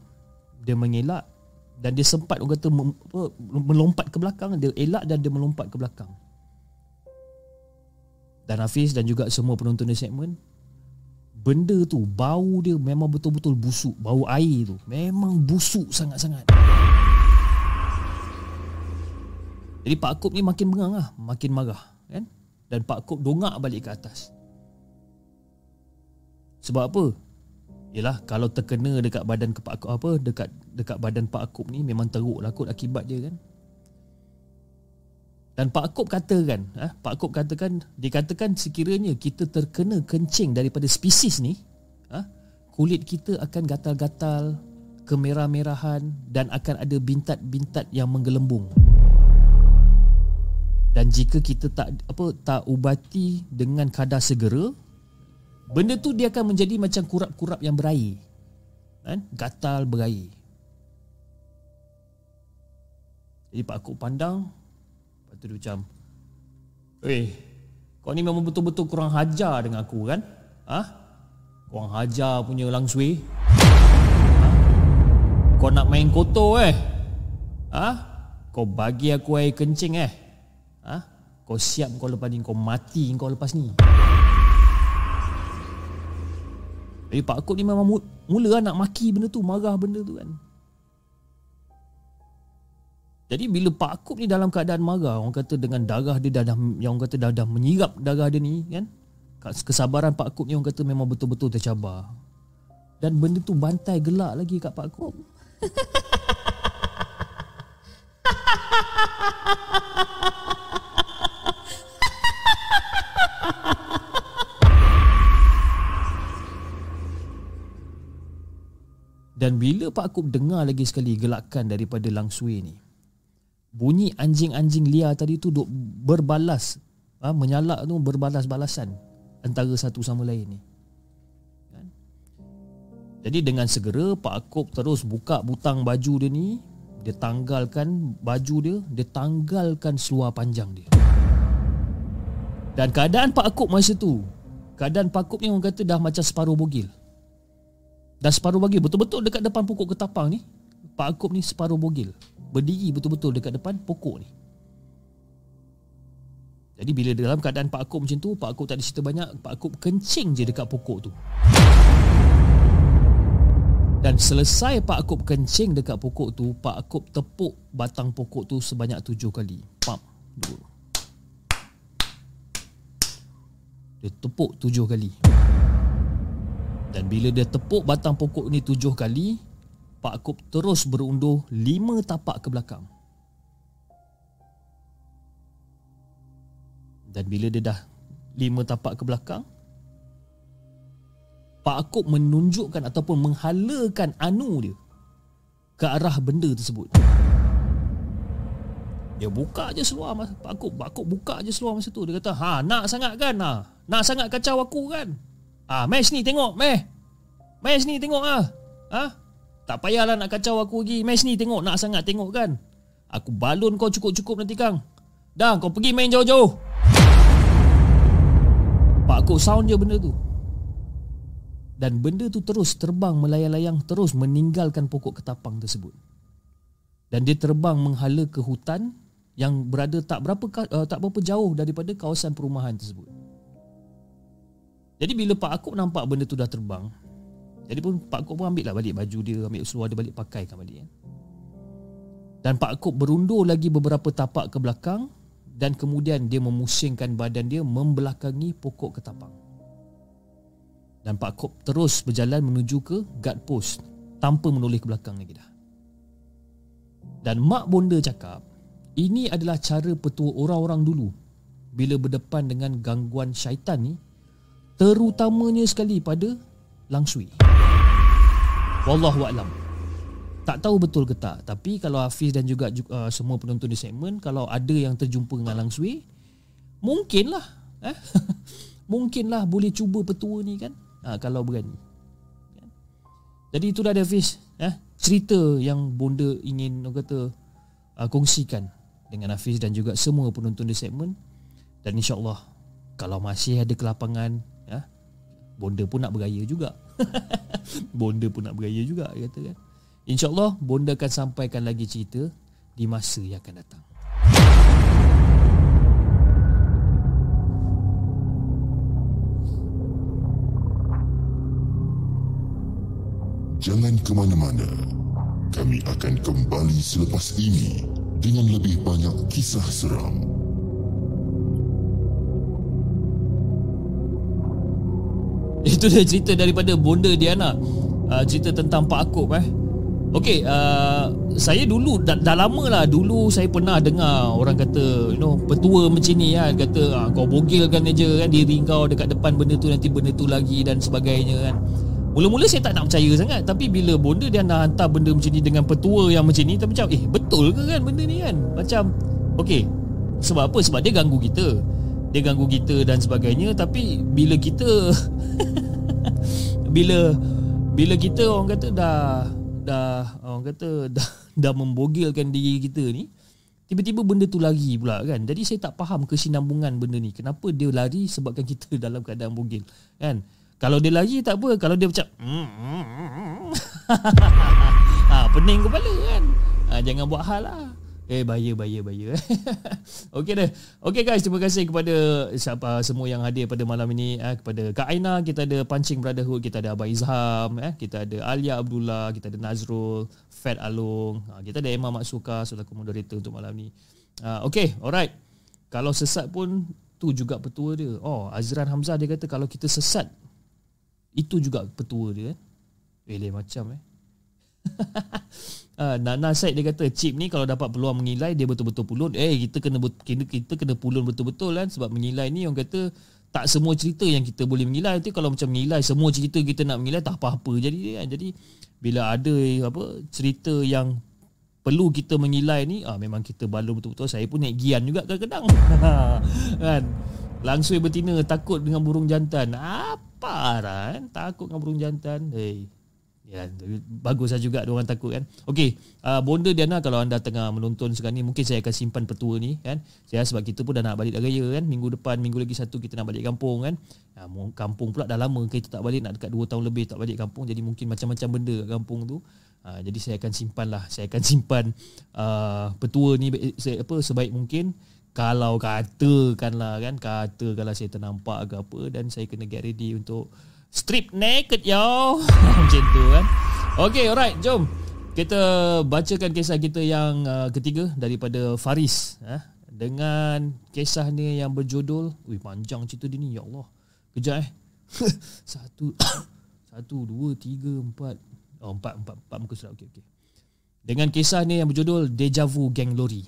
Dia mengelak dan dia sempat orang kata melompat ke belakang, dia elak dan dia melompat ke belakang. Dan Hafiz dan juga semua penonton di segmen benda tu bau dia memang betul-betul busuk, bau air tu memang busuk sangat-sangat. Jadi Pak Akub ni makin bengang lah, makin marah kan? dan Pak Kop dongak balik ke atas. Sebab apa? Yalah kalau terkena dekat badan ke Pak Kop apa dekat dekat badan Pak Kop ni memang teruk lah kot akibat dia kan. Dan Pak Kop katakan, ha? Pak Kop katakan dikatakan sekiranya kita terkena kencing daripada spesies ni, ha? kulit kita akan gatal-gatal, kemerah-merahan dan akan ada bintat-bintat yang menggelembung dan jika kita tak apa tak ubati dengan kadar segera benda tu dia akan menjadi macam kurap-kurap yang berair kan gatal berair jadi pak aku pandang lepas tu dia macam eh kau ni memang betul-betul kurang hajar dengan aku kan? Ha? Kurang hajar punya langsui. Ha? kau nak main kotor eh? Ha? Kau bagi aku air kencing eh? Ha? Kau siap kau lepas ni Kau mati kau lepas ni. Jadi Pak Akut ni memang Mula lah nak maki benda tu Marah benda tu kan Jadi bila Pak Akut ni dalam keadaan marah Orang kata dengan darah dia dah, dah Yang orang kata dah, dah menyirap darah dia ni kan? Kesabaran Pak Akut ni orang kata memang betul-betul tercabar. Dan benda tu bantai gelak lagi kat Pak Akut Dan bila Pak Akub dengar lagi sekali gelakan daripada Langsui ni Bunyi anjing-anjing liar tadi tu duk berbalas ha, Menyalak tu berbalas-balasan Antara satu sama lain ni. Kan? Jadi dengan segera Pak Akub terus buka butang baju dia ni Dia tanggalkan baju dia Dia tanggalkan seluar panjang dia. Dan keadaan Pak Akub masa tu Keadaan Pak Akub ni orang kata dah macam separuh bogil. Dan separuh bogil betul-betul dekat depan pokok ketapang ni Pak Akub ni separuh bogil. Berdiri betul-betul dekat depan pokok ni. Jadi bila dalam keadaan Pak Akub macam tu Pak Akub tak ada cerita banyak Pak Akub kencing je dekat pokok tu. Dan selesai Pak Akub kencing dekat pokok tu Pak Akub tepuk batang pokok tu sebanyak tujuh kali. Pam Dua. Dia tepuk tujuh kali. Dan bila dia tepuk batang pokok ni tujuh kali, Pak Akub terus berundur lima tapak ke belakang. Dan bila dia dah lima tapak ke belakang, Pak Akub menunjukkan ataupun menghalakan anu dia ke arah benda tersebut. Dia buka je seluar masa Pak Akub, Pak Akub buka je seluar masa tu. Dia kata, "Ha, nak sangat kan? Ha, nak sangat kacau aku kan?" Ah, Mesh ni tengok, Mesh. Mesh ni tengok ah. Ha? Tak payahlah nak kacau aku lagi. Mesh ni tengok, nak sangat tengok kan. Aku balun kau cukup-cukup nanti kang. Dah, kau pergi main jauh-jauh. Pak aku sound je benda tu. Dan benda tu terus terbang melayang-layang terus meninggalkan pokok ketapang tersebut. Dan dia terbang menghala ke hutan yang berada tak berapa uh, tak berapa jauh daripada kawasan perumahan tersebut. Jadi bila Pak Akub nampak benda tu dah terbang, jadi pun Pak Akub pun ambil lah balik baju dia, ambil seluar dia balik pakaikan balik. Dan Pak Akub berundur lagi beberapa tapak ke belakang dan kemudian dia memusingkan badan dia membelakangi pokok ketapang. Dan Pak Akub terus berjalan menuju ke guard post tanpa menoleh ke belakang lagi dah. Dan Mak Bonda cakap, ini adalah cara petua orang-orang dulu bila berdepan dengan gangguan syaitan ni terutamanya sekali pada langsui. Wallahu a'lam. Tak tahu betul ke tak Tapi kalau Hafiz dan juga uh, Semua penonton di segmen Kalau ada yang terjumpa dengan Lang Sui Mungkinlah eh? Mungkinlah boleh cuba petua ni kan ha, Kalau berani Jadi itu dah ada Hafiz eh? Cerita yang bonda ingin Orang kata uh, Kongsikan Dengan Hafiz dan juga semua penonton di segmen Dan insyaAllah Kalau masih ada kelapangan? Bonda pun nak bergaya juga. Bonda pun nak bergaya juga Kata kan. InsyaAllah Bonda akan sampaikan lagi cerita Di masa yang akan datang. Jangan ke mana-mana. Kami akan kembali selepas ini Dengan lebih banyak kisah seram Itu dia cerita daripada Bonda Diana uh, Cerita tentang Pak Akub eh Okey, uh, saya dulu dah, dah lama lah dulu saya pernah dengar orang kata you know petua macam ni kan kata ah, kau bogilkan aja kan diri kau dekat depan benda tu nanti benda tu lagi dan sebagainya kan. Mula-mula saya tak nak percaya sangat tapi bila bonda dia nak hantar benda macam ni dengan petua yang macam ni macam eh betul ke kan benda ni kan? Macam okey. Sebab apa? Sebab dia ganggu kita. Dia ganggu kita dan sebagainya. Tapi bila kita bila bila kita orang kata dah dah orang kata dah dah membogilkan diri kita ni tiba-tiba benda tu lari pula kan? Jadi saya tak faham kesinambungan benda ni. Kenapa dia lari sebabkan kita dalam keadaan bogil kan? Kalau dia lari tak apa. Kalau dia macam ha, pening kepala kan? Ha, jangan buat hal lah Eh bahaya bahaya bahaya. Okey dah Okey guys terima kasih kepada siapa semua yang hadir pada malam ini eh, Kepada Kak Aina kita ada Pancing Brotherhood Kita ada Abah Izham eh, Kita ada Alia Abdullah Kita ada Nazrul Fat Alung ha, Kita ada Emma Maksuka Selaku moderator untuk malam ni. Ha, Okey alright. Kalau sesat pun Tu juga petua dia. Oh Azran Hamzah dia kata Kalau kita sesat Itu juga petua dia eh. Eh macam eh Uh, Nana Said dia kata chip ni kalau dapat peluang mengilai dia betul-betul pulun. Eh kita kena kita, kita kena pulun betul-betul kan sebab mengilai ni orang kata tak semua cerita yang kita boleh mengilai. Nanti kalau macam mengilai semua cerita kita nak mengilai tak apa-apa jadi kan. Jadi bila ada apa cerita yang perlu kita mengilai ni ah memang kita balun betul-betul. Saya pun naik gian juga kadang-kadang. kan. Langsung betina takut dengan burung jantan. Apa kan? Takut dengan burung jantan. Hey, Ya, bagus lah juga orang takut kan. Okey, uh, Bonda Diana kalau anda tengah menonton sekarang ni mungkin saya akan simpan petua ni kan. Saya sebab kita pun dah nak balik raya kan. Minggu depan, minggu lagi satu kita nak balik kampung kan. Ya, kampung pula dah lama kita tak balik nak dekat 2 tahun lebih tak balik kampung jadi mungkin macam-macam benda kat kampung tu. Uh, jadi saya akan simpan lah. Saya akan simpan uh, petua ni saya, apa sebaik mungkin kalau katakanlah kan katakanlah saya ternampak ke apa dan saya kena get ready untuk Strip naked yo Macam tu kan? Okay alright jom. Kita bacakan kisah kita yang uh, ketiga Daripada Faris eh? Dengan kisah ni yang berjudul Wih panjang cerita dia ni Ya Allah. Kejap eh. Satu Satu Dua Tiga Empat. Oh empat Empat, empat muka surat. Okay okay Dengan kisah ni yang berjudul Deja Vu Gang Lori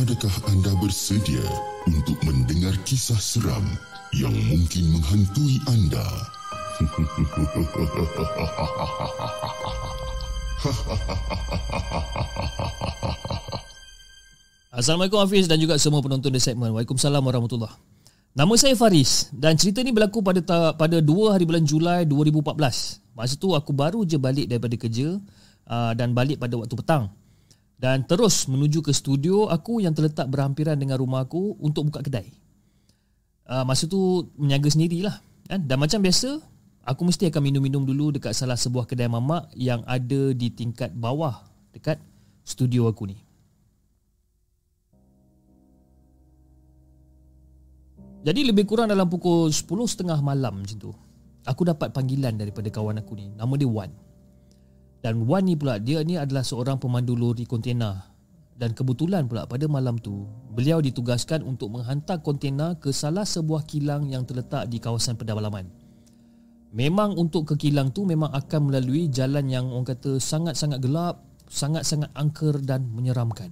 Adakah anda bersedia untuk mendengar kisah seram yang mungkin menghantui anda? Assalamualaikum Hafiz dan juga semua penonton di segmen. Waalaikumsalam warahmatullahi Nama saya Faris dan cerita ni berlaku pada pada 2 hari bulan Julai 2014. Masa tu aku baru je balik daripada kerja uh, dan balik pada waktu petang. Dan terus menuju ke studio aku yang terletak berhampiran dengan rumah aku untuk buka kedai. Uh, masa tu menyaga sendirilah kan dan macam biasa aku mesti akan minum-minum dulu dekat salah sebuah kedai mamak yang ada di tingkat bawah dekat studio aku ni. Jadi lebih kurang dalam pukul 10.30 malam macam tu. Aku dapat panggilan daripada kawan aku ni. Nama dia Wan. Dan Wan ni pula dia ni adalah seorang pemandu lori kontena. Dan kebetulan pula pada malam tu beliau ditugaskan untuk menghantar kontena ke salah sebuah kilang yang terletak di kawasan pedalaman. Memang untuk ke kilang tu memang akan melalui jalan yang orang kata sangat-sangat gelap, sangat-sangat angker dan menyeramkan.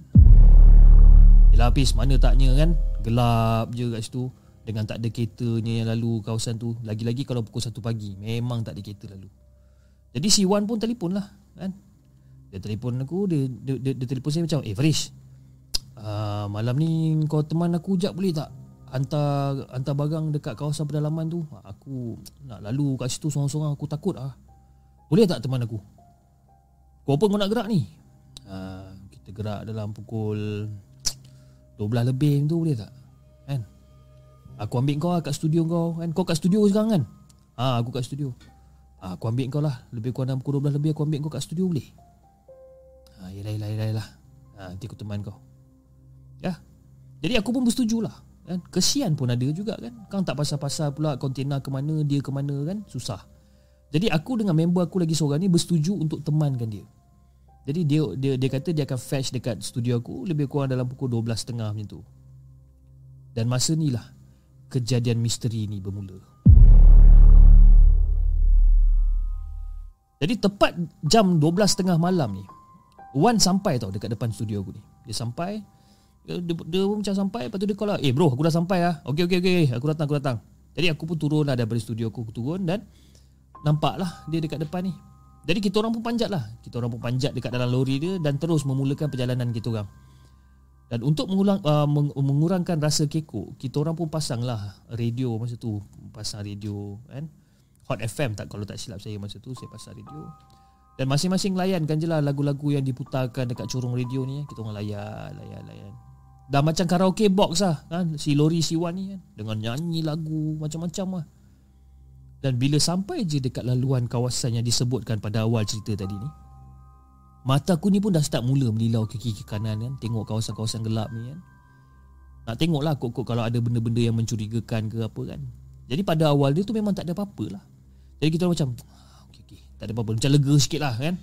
Yalah habis mana taknya kan Gelap je kat situ Dengan tak ada keretanya yang lalu kawasan tu Lagi-lagi kalau pukul 1 pagi Memang tak ada kereta lalu Jadi si Wan pun telefon lah kan? Dia telefon aku Dia, dia, dia, dia telefon saya macam Eh Farish uh, Malam ni kau teman aku jap boleh tak Hantar hantar barang dekat kawasan pedalaman tu Aku nak lalu kat situ sorang-sorang Aku takut ah. Boleh tak teman aku Kau apa kau nak gerak ni uh, Kita gerak dalam pukul 12 lebih tu boleh tak? Kan? Aku ambil kau lah kat studio kau kan? Kau kat studio sekarang kan? Ha, aku kat studio. Ha, aku ambil kau lah. Lebih kurang dalam pukul 12 lebih aku ambil kau kat studio boleh? Ha, yelah, yelah, yelah, yelah. Ha, nanti aku teman kau. Ya. Jadi aku pun bersetuju lah. Kan? Kesian pun ada juga kan? Kang tak pasal-pasal pula kontena ke mana, dia ke mana kan? Susah. Jadi aku dengan member aku lagi seorang ni bersetuju untuk temankan dia. Jadi dia dia dia kata dia akan fetch dekat studio aku lebih kurang dalam pukul 12.30 macam tu. Dan masa ni lah kejadian misteri ni bermula. Jadi tepat jam 12.30 malam ni Wan sampai tau dekat depan studio aku ni. Dia sampai dia, dia, dia pun macam sampai Lepas tu dia call lah Eh bro aku dah sampai lah Okay okay okay Aku datang aku datang. Jadi aku pun turun lah Daripada studio aku Aku turun dan Nampak lah Dia dekat depan ni. Jadi kita orang pun panjat lah. Kita orang pun panjat dekat dalam lori dia Dan terus memulakan perjalanan kita orang. Dan untuk mengulang, uh, mengurangkan rasa kekok Kita orang pun pasang lah radio masa tu. Pasang radio kan Hot FM tak kalau tak silap saya masa tu Saya pasang radio. Dan masing-masing layankan je lah lagu-lagu yang diputarkan dekat corong radio ni Kita orang layan, layan, layan. Dah macam karaoke box lah kan? Si Lori Siwan ni kan? Dengan nyanyi lagu macam-macam lah. Dan bila sampai je dekat laluan kawasan yang disebutkan pada awal cerita tadi ni Mata aku ni pun dah start mula melilau ke kiri ke kanan kan? Tengok kawasan-kawasan gelap ni kan? Nak tengok lah kok-kok kalau ada benda-benda yang mencurigakan ke apa kan? Jadi pada awal dia tu memang tak ada apa-apa lah Jadi kita macam ah, okay, okay, Tak ada apa-apa. Macam lega sikit lah kan?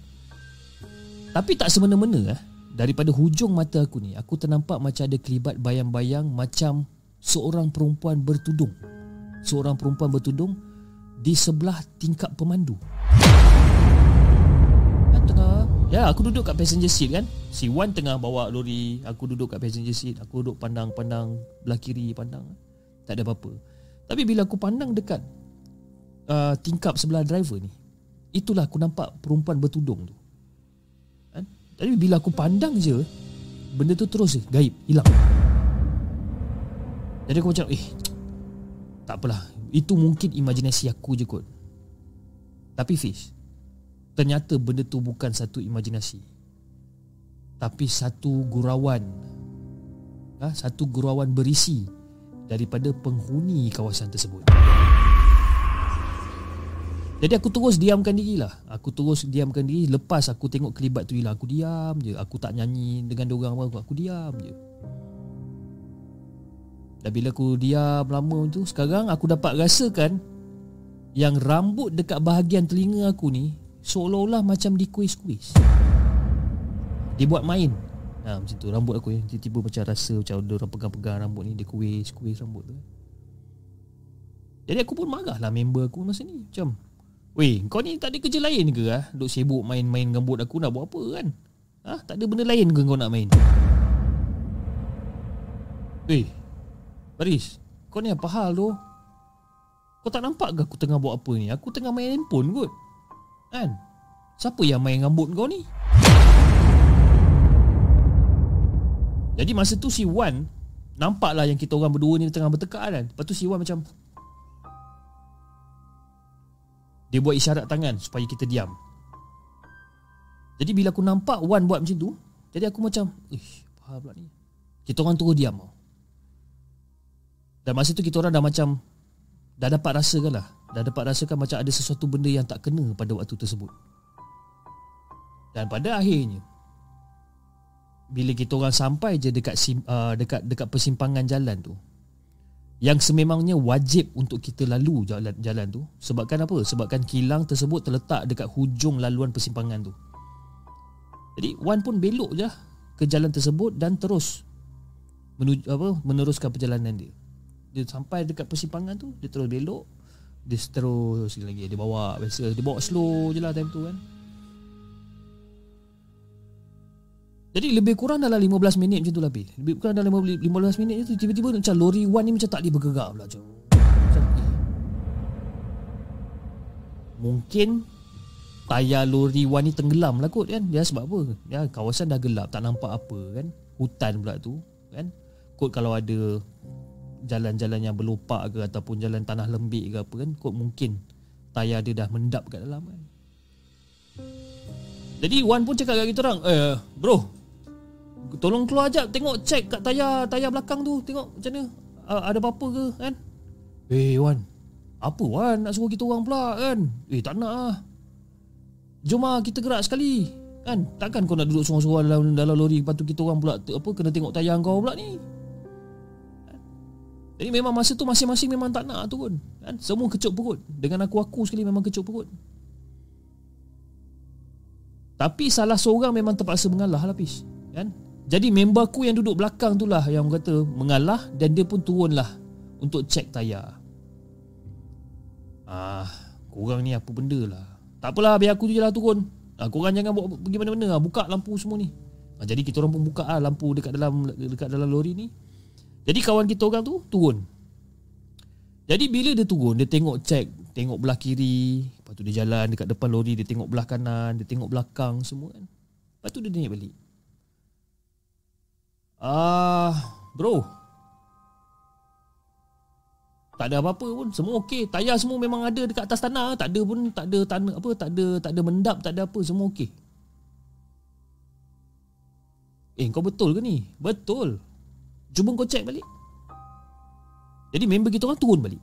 Tapi tak semena-mena lah Daripada hujung mata aku ni Aku ternampak macam ada kelibat bayang-bayang Macam seorang perempuan bertudung. Seorang perempuan bertudung di sebelah tingkap pemandu. Kan tengah Ya aku duduk kat passenger seat kan? Si Wan tengah bawa lori Aku duduk kat passenger seat. Aku duduk pandang-pandang Belah kiri pandang Tak ada apa-apa. Tapi bila aku pandang dekat uh, Tingkap sebelah driver ni Itulah aku nampak Perempuan bertudung tu. Kan? Tapi bila aku pandang je Benda tu terus je Gaib Hilang. Jadi aku macam Eh Tak apalah. Itu mungkin imajinasi aku je kot. Tapi Fish Ternyata benda tu bukan satu imajinasi Tapi satu gurauan. Ha? Satu gurauan berisi Daripada penghuni kawasan tersebut Jadi aku terus diamkan diri lah. Aku terus diamkan diri Lepas aku tengok kelibat tu hilang Aku diam je. Aku tak nyanyi dengan diorang apa Aku diam je. Dan bila aku diam lama tu Sekarang aku dapat rasakan Yang rambut dekat bahagian telinga aku ni Seolah-olah macam dikuis-kuis. Dia buat main. Ha, Macam tu rambut aku yang Tiba-tiba macam rasa Macam ada orang pegang-pegang rambut ni Dia kuis-kuis rambut tu. Jadi aku pun marah lah member aku masa ni. Macam Weh kau ni tak ada kerja lain ke ah? Duk sibuk main-main rambut aku nak buat apa kan? Ah, Tak ada benda lain ke kau nak main? Weh Baris Kau ni apa hal tu? Kau tak nampak ke aku tengah buat apa ni? Aku tengah main handphone kot. Kan? Siapa yang main rambut kau ni? Jadi masa tu si Wan Nampaklah yang kita orang berdua ni tengah bertekak kan? Lepas tu si Wan macam Dia buat isyarat tangan supaya kita diam. Jadi bila aku nampak Wan buat macam tu Jadi aku macam Ish apa pula ni. Kita orang terus diam Dan masa tu kita orang dah macam Dah dapat rasakan lah. Dah dapat rasakan macam ada sesuatu benda yang tak kena pada waktu tersebut. Dan pada akhirnya Bila kita orang sampai je dekat uh, dekat dekat persimpangan jalan tu yang sememangnya wajib untuk kita lalu jalan jalan tu. Sebabkan apa? Sebabkan kilang tersebut terletak dekat hujung laluan persimpangan tu. Jadi Wan pun belok je ke jalan tersebut dan terus menuju apa meneruskan perjalanan dia. Dia sampai dekat persimpangan tu dia terus belok dia terus lagi dia bawa biasa dia bawa slow je lah time tu kan Jadi lebih kurang dalam 15 minit macam tu lah Bil. Lebih kurang dalam 15 minit tu Tiba-tiba macam lori one ni macam tak boleh bergerak pula macam, macam eh. Mungkin Tayar lori one ni tenggelam lah kot kan? Dia sebab apa? Ya, Kawasan dah gelap tak nampak apa kan? Hutan pula tu kan? Kot kalau ada Jalan-jalan yang berlopak ke Ataupun jalan tanah lembik ke apa kan? Kot mungkin Tayar dia dah mendap kat dalam kan? Jadi Wan pun cakap kat kita orang Eh bro Tolong keluar jap Tengok cek kat tayar Tayar belakang tu Tengok macam mana uh, Ada apa-apa ke kan? Eh Wan. Apa Wan? Nak suruh kita orang pula kan? Eh tak nak lah Jom lah kita gerak sekali Kan? Takkan kau nak duduk sorang-sorang dalam, dalam lori Lepas tu kita orang pula apa Kena tengok tayar kau pula ni? Kan? Jadi memang masa tu masing-masing memang tak nak turun kan? Semua kecup perut. Dengan aku-aku sekali memang kecup perut. Tapi salah seorang memang terpaksa mengalah lah Kan jadi member aku yang duduk belakang tu lah yang kata mengalah dan dia pun turun lah untuk cek tayar. Ah, korang ni apa benda lah. Tak apalah biar aku je lah turun. Ah, korang jangan bawa pergi mana-mana lah. Buka lampu semua ni. Ah, jadi kita orang pun buka lah lampu dekat dalam dekat dalam lori ni. Jadi kawan kita orang tu turun. Jadi bila dia turun, dia tengok cek, tengok belah kiri, lepas tu dia jalan dekat depan lori, dia tengok belah kanan, dia tengok belakang semua kan. Lepas tu dia naik balik. Ah, uh, bro. Tak ada apa-apa pun, semua okey. Tayar semua memang ada dekat atas tanah, tak ada pun tak ada tanah apa, tak ada tak ada mendap, tak ada apa, semua okey. Eh, kau betul ke ni? Betul. Cuba kau cek balik. Jadi member kita orang turun balik.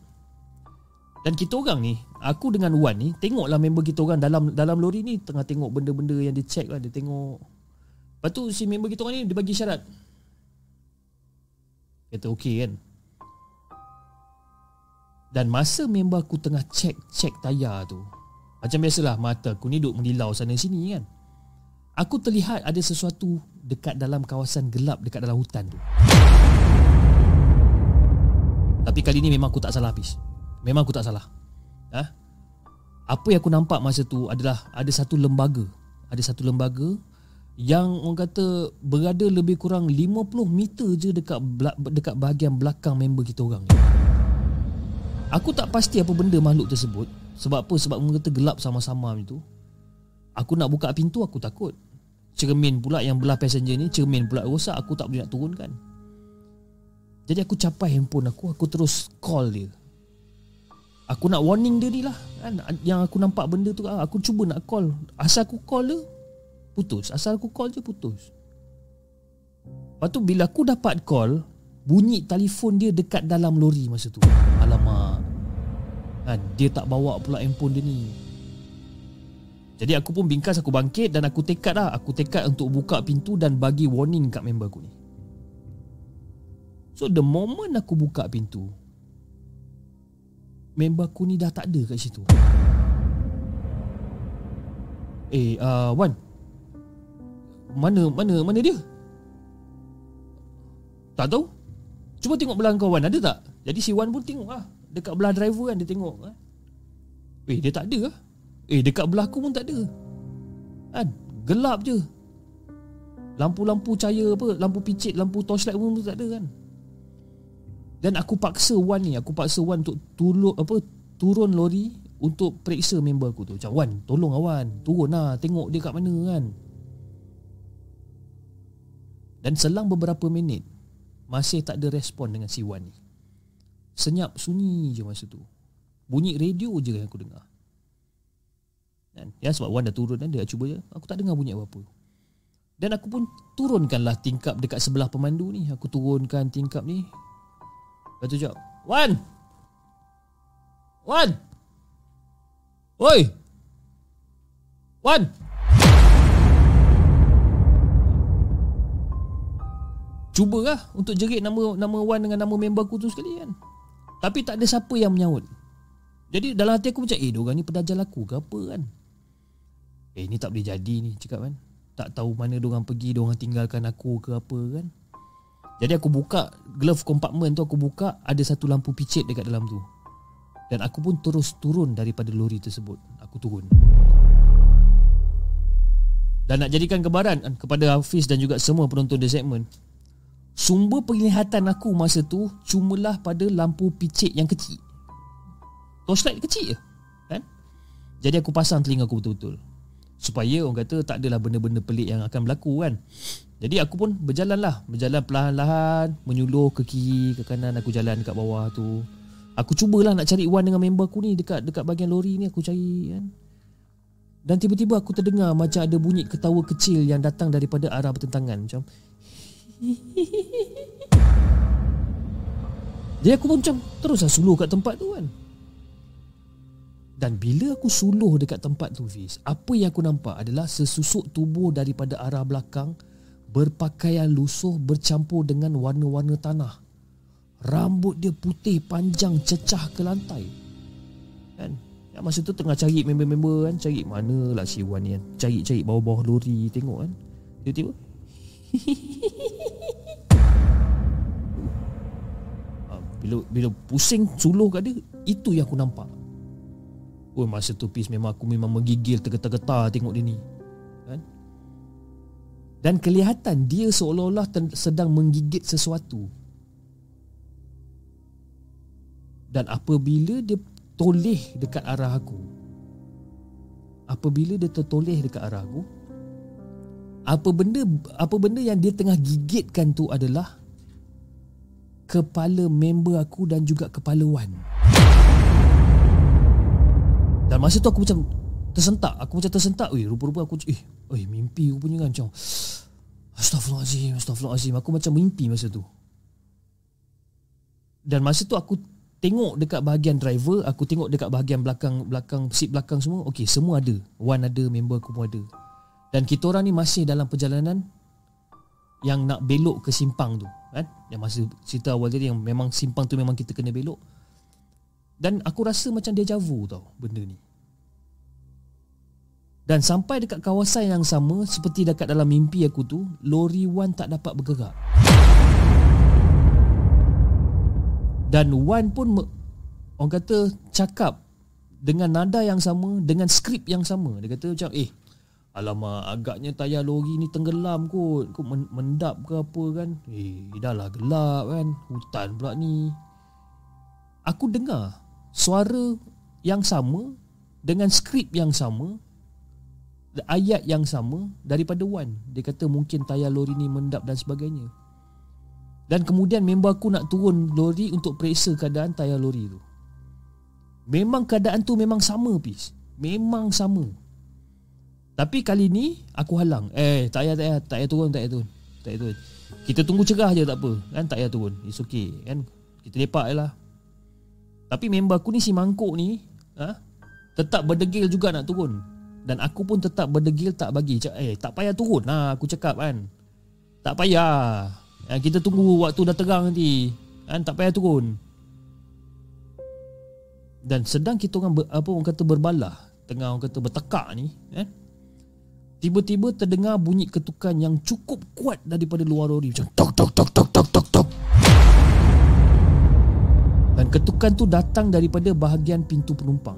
Dan kita orang ni, aku dengan Wan ni, tengoklah member kita orang dalam dalam lori ni tengah tengok benda-benda yang dia check lah, dia tengok. Lepas tu si member kita orang ni dia bagi syarat. Kata okey kan? Dan masa member aku tengah cek-cek tayar tu Macam biasalah mata aku ni duduk mendilau sana sini kan? Aku terlihat ada sesuatu dekat dalam kawasan gelap dekat dalam hutan tu. Tapi kali ni memang aku tak salah habis Memang aku tak salah. Ha? Apa yang aku nampak masa tu adalah ada satu lembaga. Ada satu lembaga yang orang kata berada lebih kurang 50 meter je dekat dekat bahagian belakang member kita orang ni. Aku tak pasti apa benda makhluk tersebut sebab apa sebab orang kata gelap sama-sama itu. Aku nak buka pintu aku takut. Cermin pula yang belah passenger ni cermin pula rosak aku tak boleh nak turunkan. Jadi aku capai handphone aku aku terus call dia. Aku nak warning dia ni lah kan? Yang aku nampak benda tu Aku cuba nak call Asal aku call dia Putus. Asal aku call je putus. Lepas tu bila aku dapat call Bunyi telefon dia dekat dalam lori masa tu. Alamak. Kan, Dia tak bawa pula handphone dia ni. Jadi aku pun bingkas aku bangkit Dan aku tekad lah. Aku tekad untuk buka pintu Dan bagi warning kat member aku ni. So the moment aku buka pintu Member aku ni dah tak ada kat situ. Eh uh, Wan mana mana mana dia? Tak tahu. Cuba tengok belah kau Wan ada tak? Jadi si Wan pun tengok lah. Dekat belah driver kan dia tengok. Eh, eh dia tak ada lah. Eh dekat belah aku pun tak ada. Kan? Gelap je. Lampu-lampu cahaya apa, lampu picit, lampu torchlight pun tak ada kan. Dan aku paksa Wan ni, aku paksa Wan untuk turun apa turun lori untuk periksa member aku tu. Macam Wan, tolong lah Wan, turun lah, tengok dia kat mana kan. Dan selang beberapa minit Masih tak ada respon dengan si Wan ni Senyap sunyi je masa tu Bunyi radio je yang aku dengar dan, Ya sebab Wan dah turun dan dia cuba je Aku tak dengar bunyi apa-apa Dan aku pun turunkanlah tingkap dekat sebelah pemandu ni. Aku turunkan tingkap ni. Lepas tu cakap, Wan! Wan! Oi! Wan! Cubalah untuk jerit nama nama Wan dengan nama member aku tu sekali kan. Tapi tak ada siapa yang menyahut. Jadi dalam hati aku macam, eh diorang ni pedajal aku ke apa kan? Eh ni tak boleh jadi ni cakap kan. Tak tahu mana diorang pergi, diorang tinggalkan aku ke apa kan. Jadi aku buka glove compartment tu aku buka ada satu lampu picit dekat dalam tu. Dan aku pun terus turun daripada lori tersebut. Aku turun. Dan nak jadikan kebaran kepada Hafiz dan juga semua penonton di segmen, Sumber penglihatan aku masa tu Cumalah pada lampu picit yang kecil. Torchlight kecil je kan? Jadi aku pasang telinga aku betul-betul. Supaya orang kata tak adalah benda-benda pelik yang akan berlaku kan? Jadi aku pun berjalan lah Berjalan perlahan-lahan Menyuluh ke kiri, ke kanan Aku jalan dekat bawah tu. Aku cubalah nak cari Wan dengan member aku ni Dekat dekat bahagian lori ni aku cari kan? Dan tiba-tiba aku terdengar Macam ada bunyi ketawa kecil Yang datang daripada arah bertentangan Macam jadi aku pun macam teruslah suluh kat tempat tu kan. Dan bila aku suluh dekat tempat tu Fiz, apa yang aku nampak adalah sesusuk tubuh daripada arah belakang berpakaian lusuh bercampur dengan warna-warna tanah. Rambut dia putih panjang cecah ke lantai. Kan? Ya, masa tu tengah cari member-member kan, cari mana lah si Wan ni kan. Cari-cari bawah-bawah lori tengok kan. Tiba-tiba bila bila pusing suluh kat dia itu yang aku nampak. Oh masa tu pis memang aku memang menggigil tergetar-getar tengok dia ni kan? Dan kelihatan dia seolah-olah sedang menggigit sesuatu. Dan apabila dia toleh dekat arah aku apabila dia tertoleh dekat arah aku apa benda apa benda yang dia tengah gigitkan tu adalah kepala member aku dan juga kepala Wan. Dan masa tu aku macam tersentak, aku macam tersentak. Weh, rupa-rupa aku eh, oi mimpi aku punya kan macam Astagfirullahalazim, astagfirullahalazim. Aku macam mimpi masa tu. Dan masa tu aku tengok dekat bahagian driver, aku tengok dekat bahagian belakang belakang seat belakang semua. Okey, semua ada. Wan ada, member aku pun ada. Dan kita orang ni masih dalam perjalanan yang nak belok ke simpang tu kan? Yang masa cerita awal tadi yang memang simpang tu memang kita kena belok. Dan aku rasa macam dia javu tau benda ni. Dan sampai dekat kawasan yang sama seperti dekat dalam mimpi aku tu lori Wan tak dapat bergerak. Dan Wan pun orang kata cakap dengan nada yang sama dengan skrip yang sama. Dia kata macam eh Alamak agaknya tayar lori ni tenggelam kot. Kok mendap ke apa kan? Eh dah lah gelap kan. Hutan pula ni. Aku dengar Suara yang sama Dengan skrip yang sama Ayat yang sama Daripada Wan. Dia kata mungkin tayar lori ni mendap dan sebagainya. Dan kemudian member aku nak turun lori Untuk periksa keadaan tayar lori tu. Memang keadaan tu memang sama Pis Memang sama tapi kali ni aku halang. Eh, tak payah tak payah, tak payah turun, tak payah turun. Tak payah turun. Kita tunggu cerah je tak apa, kan? Tak payah turun. It's okay, kan? Kita lepak je lah. Tapi member aku ni si mangkuk ni, ha? Tetap berdegil juga nak turun. Dan aku pun tetap berdegil tak bagi. Eh, tak payah turun lah aku cakap kan. Tak payah. Ya, kita tunggu waktu dah terang nanti. Kan? Tak payah turun. Dan sedang kita orang ber, apa orang kata berbalah tengah orang kata bertekak ni? Eh? Tiba-tiba terdengar bunyi ketukan yang cukup kuat daripada luar lori macam tok tok tok tok tok tok tok. Dan ketukan tu datang daripada bahagian pintu penumpang.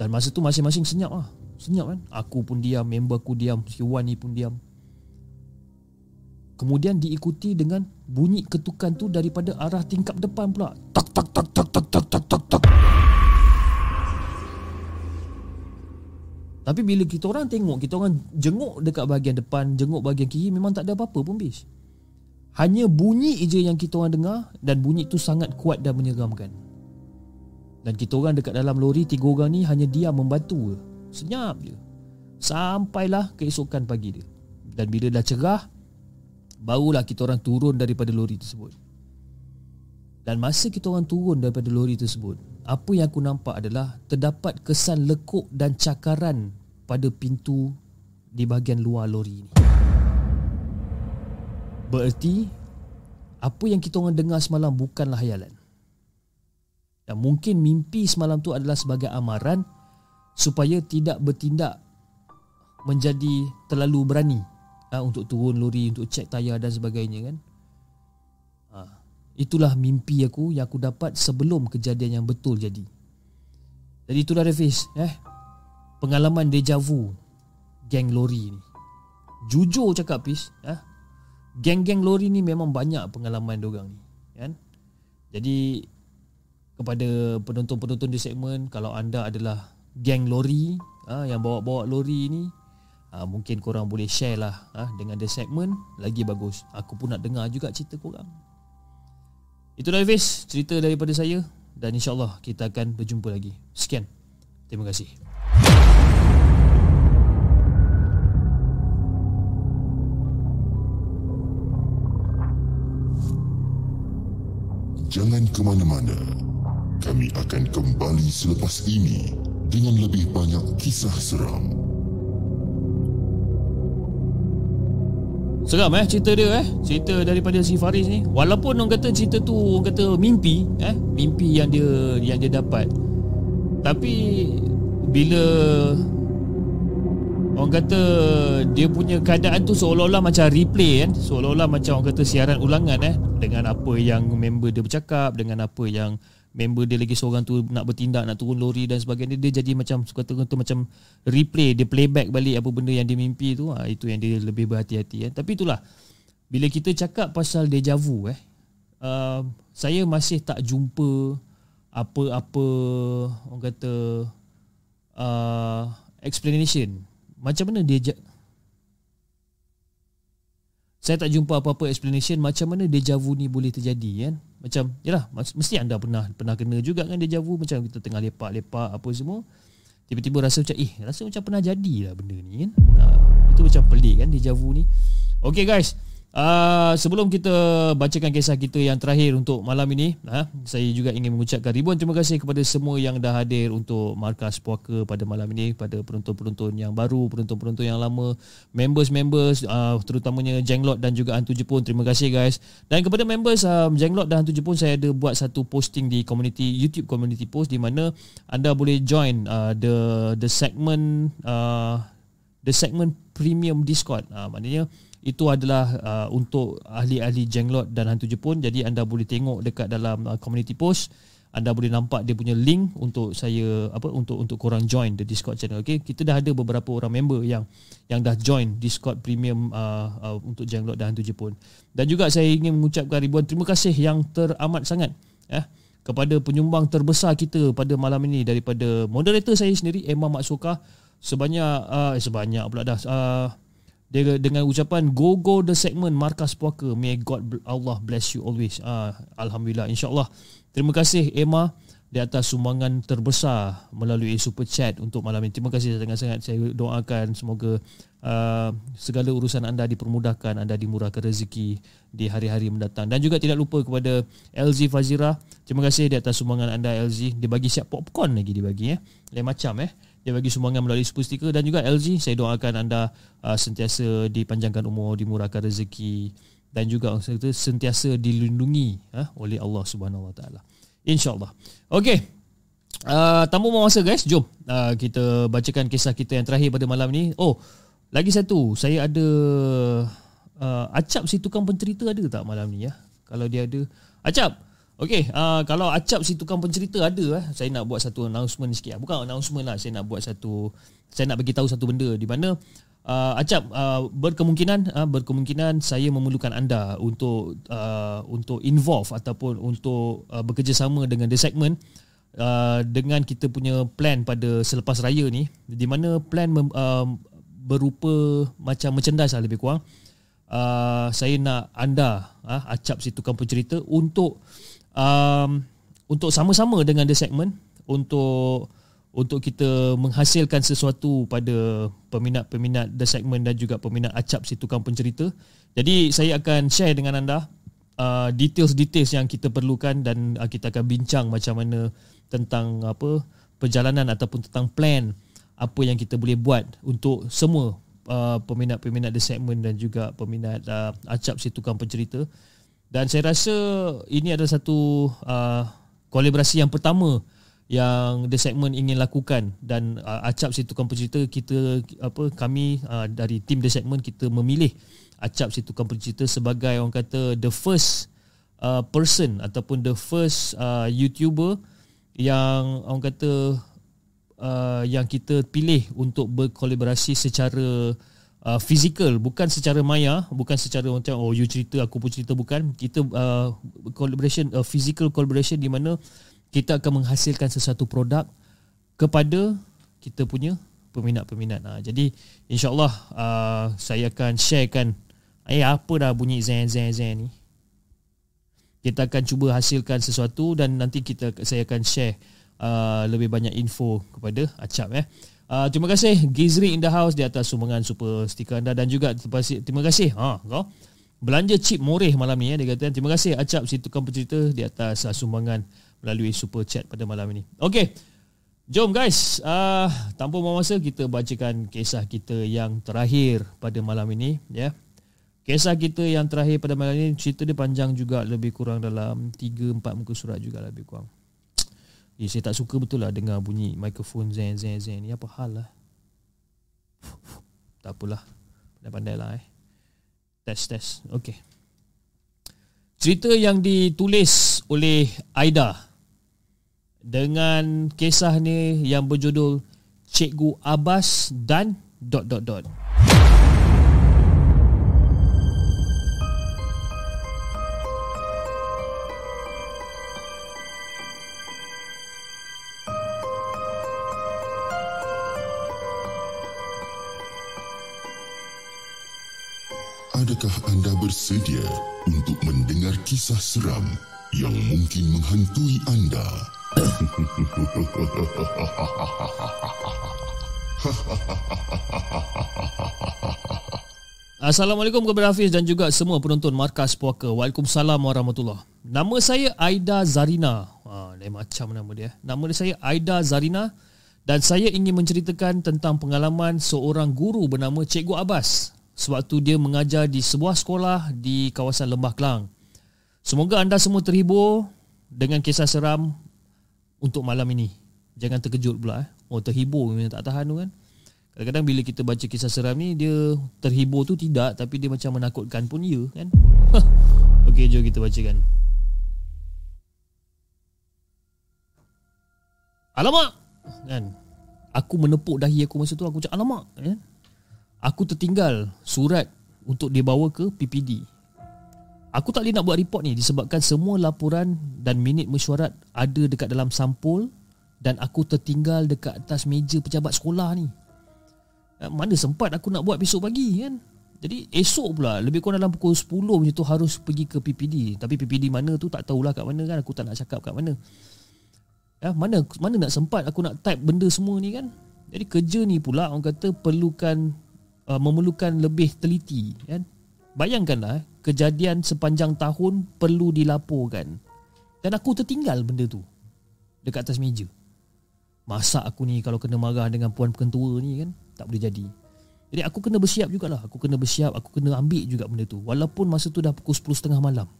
Dan masa tu masing-masing senyap lah. Senyap kan? Aku pun diam, member aku diam, si Wan ni pun diam. Kemudian diikuti dengan bunyi ketukan tu daripada arah tingkap depan pula. Tak tak tak tak tak tak tak tak tak. Tapi bila kita orang tengok Kita orang jenguk dekat bahagian depan Jenguk bahagian kiri Memang tak ada apa-apa pun bis. Hanya bunyi je yang kita orang dengar Dan bunyi tu sangat kuat dan menyeramkan. Dan kita orang dekat dalam lori Tiga orang ni hanya diam membantu Senyap je. Sampailah keesokan pagi dia. Dan bila dah cerah barulah kita orang turun daripada lori tersebut. Dan masa kita orang turun daripada lori tersebut, apa yang aku nampak adalah terdapat kesan lekuk dan cakaran pada pintu di bahagian luar lori ini. Bererti apa yang kita orang dengar semalam bukanlah hayalan. Dan mungkin mimpi semalam tu adalah sebagai amaran supaya tidak bertindak menjadi terlalu berani ha, untuk turun lori untuk cek tayar dan sebagainya kan. Itulah mimpi aku yang aku dapat sebelum kejadian yang betul jadi. Jadi itulah Rafis eh. Pengalaman deja vu geng lori ni. Jujur cakap Pis, eh, geng-geng lori ni memang banyak pengalaman diorang ni kan jadi kepada penonton-penonton di segmen kalau anda adalah geng lori ha, yang bawa-bawa lori ni ha, mungkin korang boleh share lah ha, dengan the segment lagi bagus aku pun nak dengar juga cerita korang itulah Hafiz cerita daripada saya dan insyaAllah kita akan berjumpa lagi sekian terima kasih Jangan ke mana-mana. Kami akan kembali selepas ini dengan lebih banyak kisah seram. Seram eh cerita dia eh. Cerita daripada si Faris ni. Walaupun orang kata cerita tu Orang kata mimpi eh Mimpi yang dia Yang dia dapat. Tapi Bila Orang kata dia punya keadaan tu seolah-olah macam replay kan. Seolah-olah macam orang kata siaran ulangan eh Dengan apa yang member dia bercakap Dengan apa yang member dia lagi seorang tu nak bertindak Nak turun lori dan sebagainya Dia jadi macam kata kata macam replay Dia playback balik apa benda yang dia mimpi tu. Ha, Itu yang dia lebih berhati-hati eh. Tapi itulah Bila kita cakap pasal deja vu eh uh, Saya masih tak jumpa Apa-apa Orang kata uh, Explanation. Macam mana dia saya tak jumpa apa-apa explanation macam mana deja vu ni boleh terjadi kan macam yalah mesti anda pernah pernah kena juga kan deja vu macam kita tengah lepak-lepak apa semua. Tiba-tiba rasa macam eh rasa macam pernah jadilah benda ni kan. Ha, itu macam pelik kan deja vu ni. Okay guys Uh, sebelum kita bacakan kisah kita yang terakhir untuk malam ini, uh, saya juga ingin mengucapkan ribuan terima kasih kepada semua yang dah hadir untuk Markas Puaka pada malam ini, pada penonton-penonton yang baru, penonton-penonton yang lama, members-members, uh, terutamanya Jenglot dan juga Hantu Jepun. Terima kasih guys. Dan kepada members uh, Jenglot dan Hantu Jepun, saya ada buat satu posting di community YouTube community post di mana anda boleh join uh, the the segment uh, the segment premium Discord. Uh, maknanya itu adalah uh, untuk ahli-ahli jenglot dan hantu Jepun. Jadi anda boleh tengok dekat dalam uh, community post. Anda boleh nampak dia punya link untuk saya apa untuk untuk korang join the Discord channel okey kita dah ada beberapa orang member yang yang dah join Discord premium uh, uh, untuk jenglot dan hantu Jepun. Dan juga saya ingin mengucapkan ribuan terima kasih yang teramat sangat ya kepada penyumbang terbesar kita pada malam ini daripada moderator saya sendiri Emma Maksuka sebanyak uh, sebanyak pula dah uh, dia dengan ucapan go go the segment markas puaka. May god Allah bless you always. Ah alhamdulillah insyaallah. Terima kasih Emma di atas sumbangan terbesar melalui super chat untuk malam ini. Terima kasih sangat-sangat. Saya doakan semoga uh, segala urusan anda dipermudahkan anda dimurahkan rezeki di hari-hari mendatang. Dan juga tidak lupa kepada LZ Fazira terima kasih di atas sumbangan anda LZ dia bagi siap popcorn lagi dia bagi eh. Lain macam eh dia bagi sumbangan melalui super sticker dan juga LG saya doakan anda uh, sentiasa dipanjangkan umur dimurahkan rezeki dan juga sentiasa dilindungi uh, oleh Allah Subhanahu Wa Taala. Insyaallah. Okey. Uh, tanpa masa guys. Jom uh, kita bacakan kisah kita yang terakhir pada malam ni. Oh lagi satu. Saya ada uh, acap si tukang pencerita ada tak malam ni ya? Kalau dia ada. Acap Okey, uh, kalau acap si tukang pencerita ada eh, saya nak buat satu announcement sikit. Bukan announcement lah, saya nak buat satu saya nak bagi tahu satu benda di mana uh, acap uh, berkemungkinan uh, berkemungkinan saya memerlukan anda untuk uh, untuk involve ataupun untuk uh, bekerjasama dengan the segment uh, dengan kita punya plan pada selepas raya ni di mana plan mem, uh, berupa macam merchandise lah lebih kurang. Uh, saya nak anda uh, acap si tukang pencerita untuk um, untuk sama-sama dengan the segment untuk untuk kita menghasilkan sesuatu pada peminat-peminat The Segment dan juga peminat Acap si tukang pencerita. Jadi saya akan share dengan anda uh, details-details yang kita perlukan dan uh, kita akan bincang macam mana tentang apa perjalanan ataupun tentang plan apa yang kita boleh buat untuk semua uh, peminat-peminat The Segment dan juga peminat uh, Acap si tukang pencerita. Dan saya rasa ini adalah satu uh, kolaborasi yang pertama yang the segment ingin lakukan. Dan uh, acap situ tukang pencerita kita apa kami uh, dari tim the segment kita memilih acap situ tukang pencerita sebagai orang kata the first uh, person ataupun the first uh, youtuber yang orang kata uh, yang kita pilih untuk berkolaborasi secara uh, physical bukan secara maya bukan secara macam oh you cerita aku pun cerita bukan kita uh, collaboration uh, physical collaboration di mana kita akan menghasilkan sesuatu produk kepada kita punya peminat-peminat. Ha, jadi insyaAllah uh, saya akan sharekan eh apa dah bunyi zen zen zen ni. Kita akan cuba hasilkan sesuatu dan nanti kita saya akan share uh, lebih banyak info kepada Acap eh. Uh, terima kasih Gizri in the house di atas sumbangan super stiker anda dan juga terima kasih ha kau belanja chip moreh malam ni ya dia kata terima kasih Acap si tukang pencerita di atas uh, sumbangan melalui super chat pada malam ini. Okey. Jom guys, uh, tanpa buang masa kita bacakan kisah kita yang terakhir pada malam ini ya. Kisah kita yang terakhir pada malam ini cerita dia panjang juga lebih kurang dalam 3 4 muka surat juga lebih kurang. Eh, saya tak suka betul lah dengar bunyi mikrofon zen zen zen ni apa hal lah. tak apalah. Pandai-pandai lah eh. Test test. Okey. Cerita yang ditulis oleh Aida dengan kisah ni yang berjudul Cikgu Abbas dan dot dot dot. Adakah anda bersedia untuk mendengar kisah seram yang mungkin menghantui anda? Assalamualaikum kepada Hafiz dan juga semua penonton Markas Puaka. Waalaikumsalam warahmatullahi Nama saya Aida Zarina. Ha, lain macam nama dia. Nama dia saya Aida Zarina dan saya ingin menceritakan tentang pengalaman seorang guru bernama Cikgu Abbas sewaktu dia mengajar di sebuah sekolah di kawasan Lembah Kelang. Semoga anda semua terhibur dengan kisah seram untuk malam ini. Jangan terkejut pula eh. Oh terhibur memang tak tahan tu kan. Kadang-kadang bila kita baca kisah seram ni dia terhibur tu tidak tapi dia macam menakutkan pun ya kan. Okey jom kita bacakan. Alamak kan. Aku menepuk dahi aku masa tu aku cakap alamak kan. Aku tertinggal surat untuk dibawa ke PPD. Aku tak boleh nak buat report ni disebabkan semua laporan dan minit mesyuarat ada dekat dalam sampul dan aku tertinggal dekat atas meja pejabat sekolah ni. Eh, mana sempat aku nak buat besok pagi kan? Jadi esok pula lebih kurang dalam pukul 10 macam tu harus pergi ke PPD. Tapi PPD mana tu tak tahulah kat mana kan aku tak nak cakap kat mana. Ya, mana mana nak sempat aku nak type benda semua ni kan? Jadi kerja ni pula orang kata perlukan uh, memerlukan lebih teliti kan? Bayangkanlah kejadian sepanjang tahun perlu dilaporkan. Dan aku tertinggal benda tu dekat atas meja. Masa aku ni kalau kena marah dengan puan pentua ni kan tak boleh jadi. Jadi aku kena bersiap jugalah. Aku kena bersiap, aku kena ambil juga benda tu. Walaupun masa tu dah pukul 10.30 malam.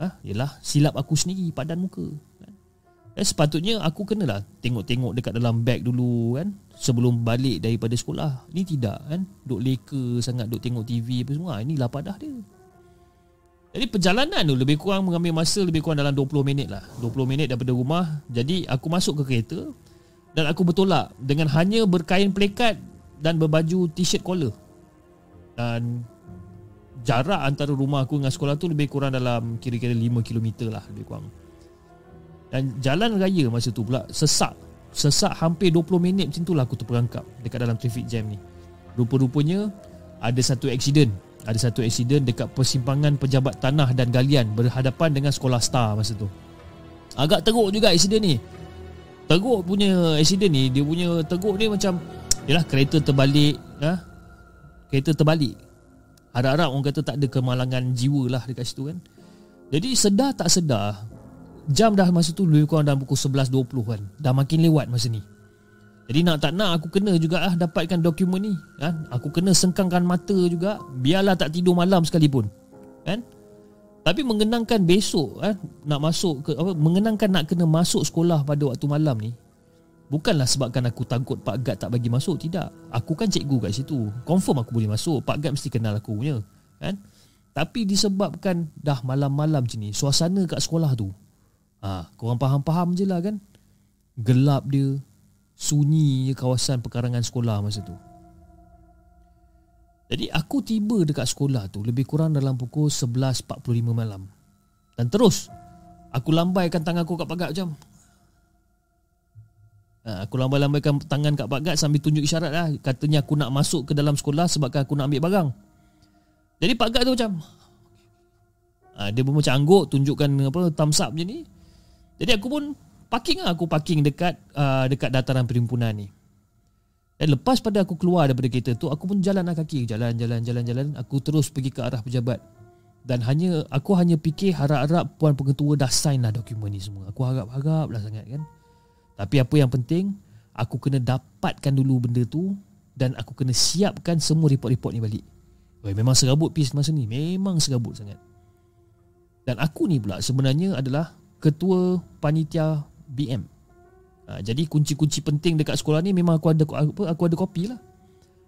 Ha? yalah silap aku sendiri padan muka. Kan? Eh, sepatutnya aku kenalah tengok-tengok dekat dalam beg dulu kan sebelum balik daripada sekolah. Ni tidak kan. Duk leka sangat duk tengok TV apa semua. Ini lah padah dia. Jadi perjalanan tu lebih kurang mengambil masa lebih kurang dalam 20 minit lah. 20 minit daripada rumah. Jadi aku masuk ke kereta dan aku bertolak dengan hanya berkain plekat dan berbaju t-shirt collar. Dan jarak antara rumah aku dengan sekolah tu lebih kurang dalam kira-kira 5 km lah lebih kurang. Dan jalan raya masa tu pula sesak. Sesak hampir 20 minit macam tu lah aku terperangkap dekat dalam traffic jam ni. Rupa-rupanya ada satu accident. Ada satu accident dekat persimpangan pejabat tanah dan galian berhadapan dengan sekolah star masa tu. Agak teruk juga accident ni. teruk punya accident ni dia punya teruk ni macam yalah kereta terbalik ha? kereta terbalik harap-harap orang kata tak ada kemalangan jiwa lah dekat situ kan jadi sedar tak sedar jam dah masa tu lebih kurang dalam pukul 11.20 kan dah makin lewat masa ni jadi nak tak nak aku kena juga ah dapatkan dokumen ni kan aku kena sengkangkan mata juga biarlah tak tidur malam sekalipun kan tapi mengenangkan besok eh, nak masuk ke apa mengenangkan nak kena masuk sekolah pada waktu malam ni bukanlah sebabkan aku takut Pak Gad tak bagi masuk tidak. Aku kan cikgu kat situ. Confirm aku boleh masuk. Pak Gad mesti kenal aku punya, kan? Tapi disebabkan dah malam-malam macam ni, suasana kat sekolah tu. Ha, korang faham-faham je lah kan. Gelap dia, sunyi je kawasan pekarangan sekolah masa tu. Jadi aku tiba dekat sekolah tu lebih kurang dalam pukul 11.45 malam. Dan terus aku lambaikan tangan aku kat pagar macam ha, Aku lambai-lambaikan tangan kat pagar sambil tunjuk isyarat lah. Katanya aku nak masuk ke dalam sekolah sebabkan aku nak ambil barang. Jadi pagar tu macam ha, Dia pun macam angguk tunjukkan apa thumbs up je ni. Jadi aku pun parking lah. Aku parking dekat uh, dekat dataran perhimpunan ni. Dan lepas pada aku keluar daripada kereta tu Aku pun jalan lah kaki. Jalan, jalan, jalan, jalan. Aku terus pergi ke arah pejabat. Dan hanya Aku hanya fikir harap-harap Puan pengetua dah sign lah dokumen ni semua. Aku harap-harap lah sangat kan? Tapi apa yang penting Aku kena dapatkan dulu benda tu Dan aku kena siapkan semua report-report ni balik. Weh, Memang serabut pis masa ni. Memang serabut sangat. Dan aku ni pula sebenarnya adalah Ketua Panitia BM Ha, jadi kunci-kunci penting dekat sekolah ni memang aku ada apa aku ada kopi lah.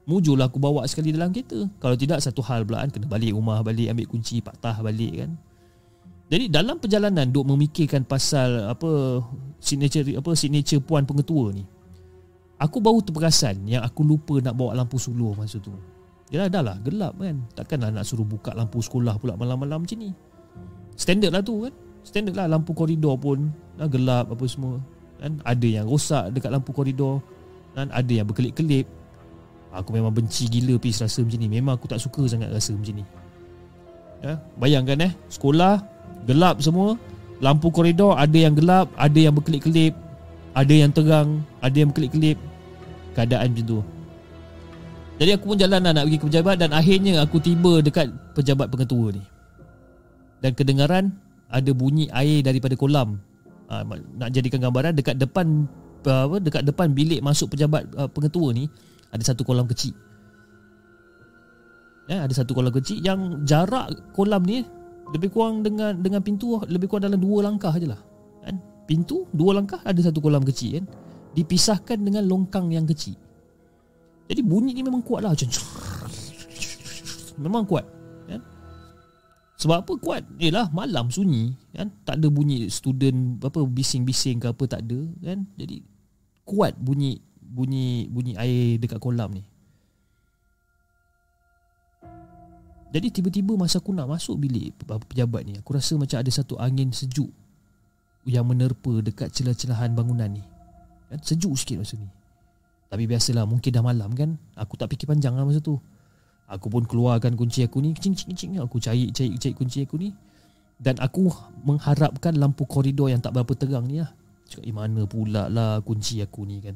Mujurlah aku bawa sekali dalam kereta. Kalau tidak satu hal pula kan kena balik rumah balik ambil kunci patah balik kan. Jadi dalam perjalanan duk memikirkan pasal apa signature apa signature puan pengetua ni. Aku baru terperasan yang aku lupa nak bawa lampu suluh masa tu. Yalah dah lah gelap kan. Takkanlah nak suruh buka lampu sekolah pula malam-malam macam ni. Standard lah tu kan. Standard lah lampu koridor pun dah gelap apa semua. Kan ada yang rosak dekat lampu koridor. Kan ada yang berkelip-kelip. Aku memang benci gila pis rasa macam ni. Memang aku tak suka sangat rasa macam ni. Ya bayangkan eh sekolah gelap semua. Lampu koridor ada yang gelap ada yang berkelip-kelip. Ada yang terang ada yang berkelip-kelip. Keadaan macam tu. Jadi aku pun jalan lah nak pergi ke pejabat dan akhirnya aku tiba dekat pejabat pengetua ni. Dan kedengaran ada bunyi air daripada kolam uh, nak jadikan gambaran dekat depan apa dekat depan bilik masuk pejabat uh, pengetua ni ada satu kolam kecil. Ya, ada satu kolam kecil yang jarak kolam ni lebih kurang dengan dengan pintu lebih kurang dalam dua langkah je lah. Kan? Pintu dua langkah ada satu kolam kecil kan. Dipisahkan dengan longkang yang kecil. Jadi bunyi ni memang kuat lah. Memang kuat. Sebab apa kuat? Yalah malam sunyi kan. Tak ada bunyi student apa bising-bising ke apa tak ada kan. Jadi kuat bunyi bunyi bunyi air dekat kolam ni. Jadi tiba-tiba masa aku nak masuk bilik pejabat ni, aku rasa macam ada satu angin sejuk yang menerpa dekat celah-celahan bangunan ni. Kan sejuk sikit masa ni. Tapi biasalah mungkin dah malam kan. Aku tak fikir panjang lah masa tu. Aku pun keluarkan kunci aku ni Kecing-kecing Aku cari cari cari kunci aku ni. Dan aku mengharapkan lampu koridor yang tak berapa terang ni lah. Cakap, eh mana pula lah kunci aku ni kan.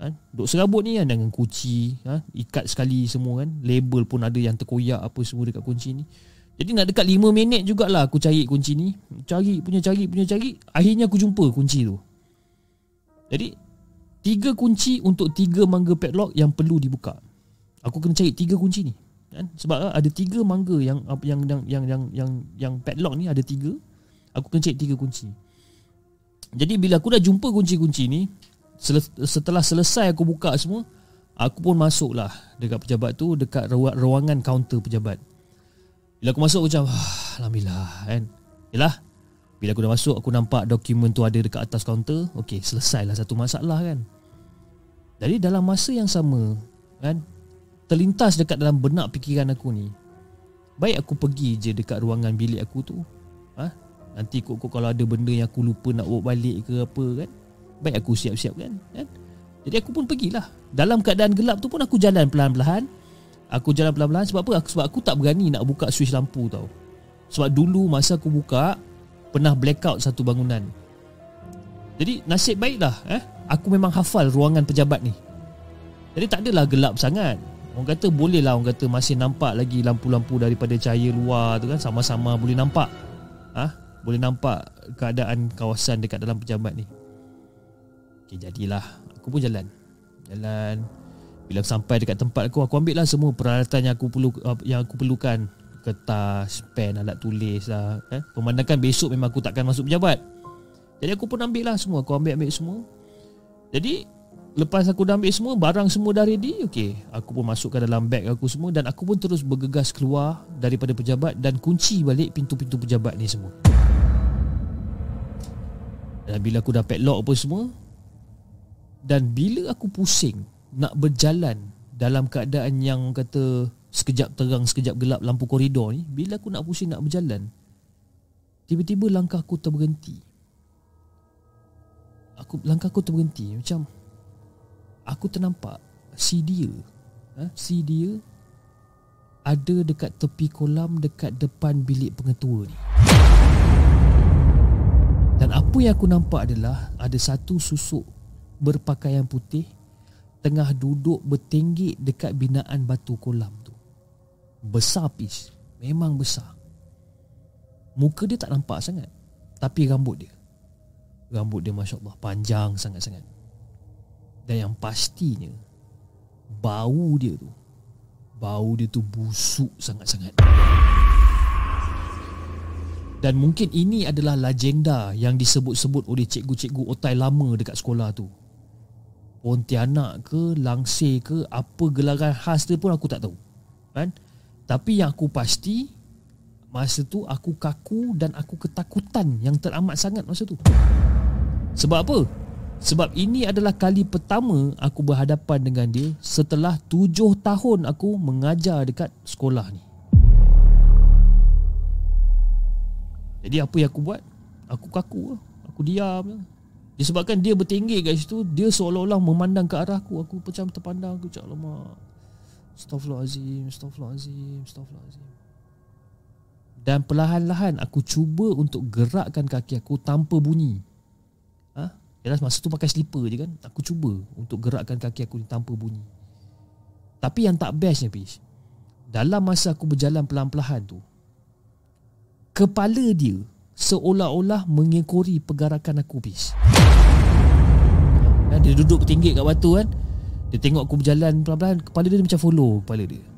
Ha? Duk serabut ni kan dengan kunci ha? Ikat sekali semua kan. Label pun ada yang terkoyak apa semua dekat kunci ni. Jadi nak dekat 5 minit jugalah aku cari kunci ni. Cari punya cari punya cari. Akhirnya aku jumpa kunci tu. Jadi Tiga kunci untuk tiga mangga padlock yang perlu dibuka. Aku kena cari tiga kunci ni kan? Sebab ada tiga mangga yang yang yang yang yang yang, yang padlock ni ada tiga. Aku kena cek tiga kunci. Jadi bila aku dah jumpa kunci-kunci ni setelah selesai aku buka semua aku pun masuklah dekat pejabat tu dekat ruangan kaunter pejabat. Bila aku masuk aku macam ah, alhamdulillah kan? Yalah bila aku dah masuk aku nampak dokumen tu ada dekat atas kaunter. Okey selesailah satu masalah kan? Jadi dalam masa yang sama kan terlintas dekat dalam benak fikiran aku ni Baik aku pergi je dekat ruangan bilik aku tu ha? Nanti kok-kok kalau ada benda yang aku lupa nak bawa balik ke apa kan Baik aku siap-siap kan, kan? Jadi aku pun pergilah Dalam keadaan gelap tu pun aku jalan pelan-pelan Aku jalan pelan-pelan sebab apa? Sebab aku tak berani nak buka switch lampu tau Sebab dulu masa aku buka Pernah blackout satu bangunan Jadi nasib baiklah eh aku memang hafal ruangan pejabat ni. Jadi tak adalah gelap sangat. Orang kata boleh lah orang kata masih nampak lagi lampu-lampu daripada cahaya luar tu kan sama-sama boleh nampak. Ha? boleh nampak keadaan kawasan dekat dalam pejabat ni. Okey jadilah aku pun jalan. Jalan bila sampai dekat tempat aku aku ambil lah semua peralatan yang aku perlu yang aku perlukan kertas, pen, alat tulis lah eh? Pemandangan besok memang aku takkan masuk pejabat Jadi aku pun ambil lah semua Aku ambil-ambil semua Jadi Lepas aku dah ambil semua Barang semua dah ready Okay Aku pun masukkan dalam beg aku semua Dan aku pun terus bergegas keluar Daripada pejabat Dan kunci balik pintu-pintu pejabat ni semua. Dan bila aku dah padlock apa semua Dan bila aku pusing Nak berjalan Dalam keadaan yang kata Sekejap terang, sekejap gelap lampu koridor ni Bila aku nak pusing nak berjalan Tiba-tiba langkah aku terberhenti. Aku Langkah aku terberhenti Macam aku ternampak si dia ha, si dia ada dekat tepi kolam dekat depan bilik pengetua ni. Dan apa yang aku nampak adalah ada satu susuk berpakaian putih tengah duduk bertenggik dekat binaan batu kolam tu. Besar pis memang besar. Muka dia tak nampak sangat tapi rambut dia. Rambut dia masya-Allah panjang sangat-sangat dan yang pastinya Bau dia tu Bau dia tu busuk sangat-sangat Dan mungkin ini adalah legenda Yang disebut-sebut oleh cikgu-cikgu otai lama dekat sekolah tu Pontianak ke Langsir ke Apa gelaran khas dia pun aku tak tahu kan? Tapi yang aku pasti Masa tu aku kaku dan aku ketakutan Yang teramat sangat masa tu Sebab apa? Sebab ini adalah kali pertama aku berhadapan dengan dia setelah tujuh tahun aku mengajar dekat sekolah ni. Jadi apa yang aku buat? Aku kaku lah. Aku diam Disebabkan dia bertinggi kat situ Dia seolah-olah memandang ke arah aku Aku macam terpandang Aku cakap lama Astaghfirullahaladzim Astaghfirullahaladzim Astaghfirullahaladzim Dan perlahan-lahan aku cuba untuk gerakkan kaki aku tanpa bunyi Yalah masa tu pakai slipper je kan Aku cuba untuk gerakkan kaki aku ni tanpa bunyi. Tapi yang tak bestnya Pish Dalam masa aku berjalan pelan-pelan tu Kepala dia Seolah-olah mengekori pergerakan aku Pish Dia duduk bertinggi kat batu kan Dia tengok aku berjalan pelan-pelan Kepala dia macam follow kepala dia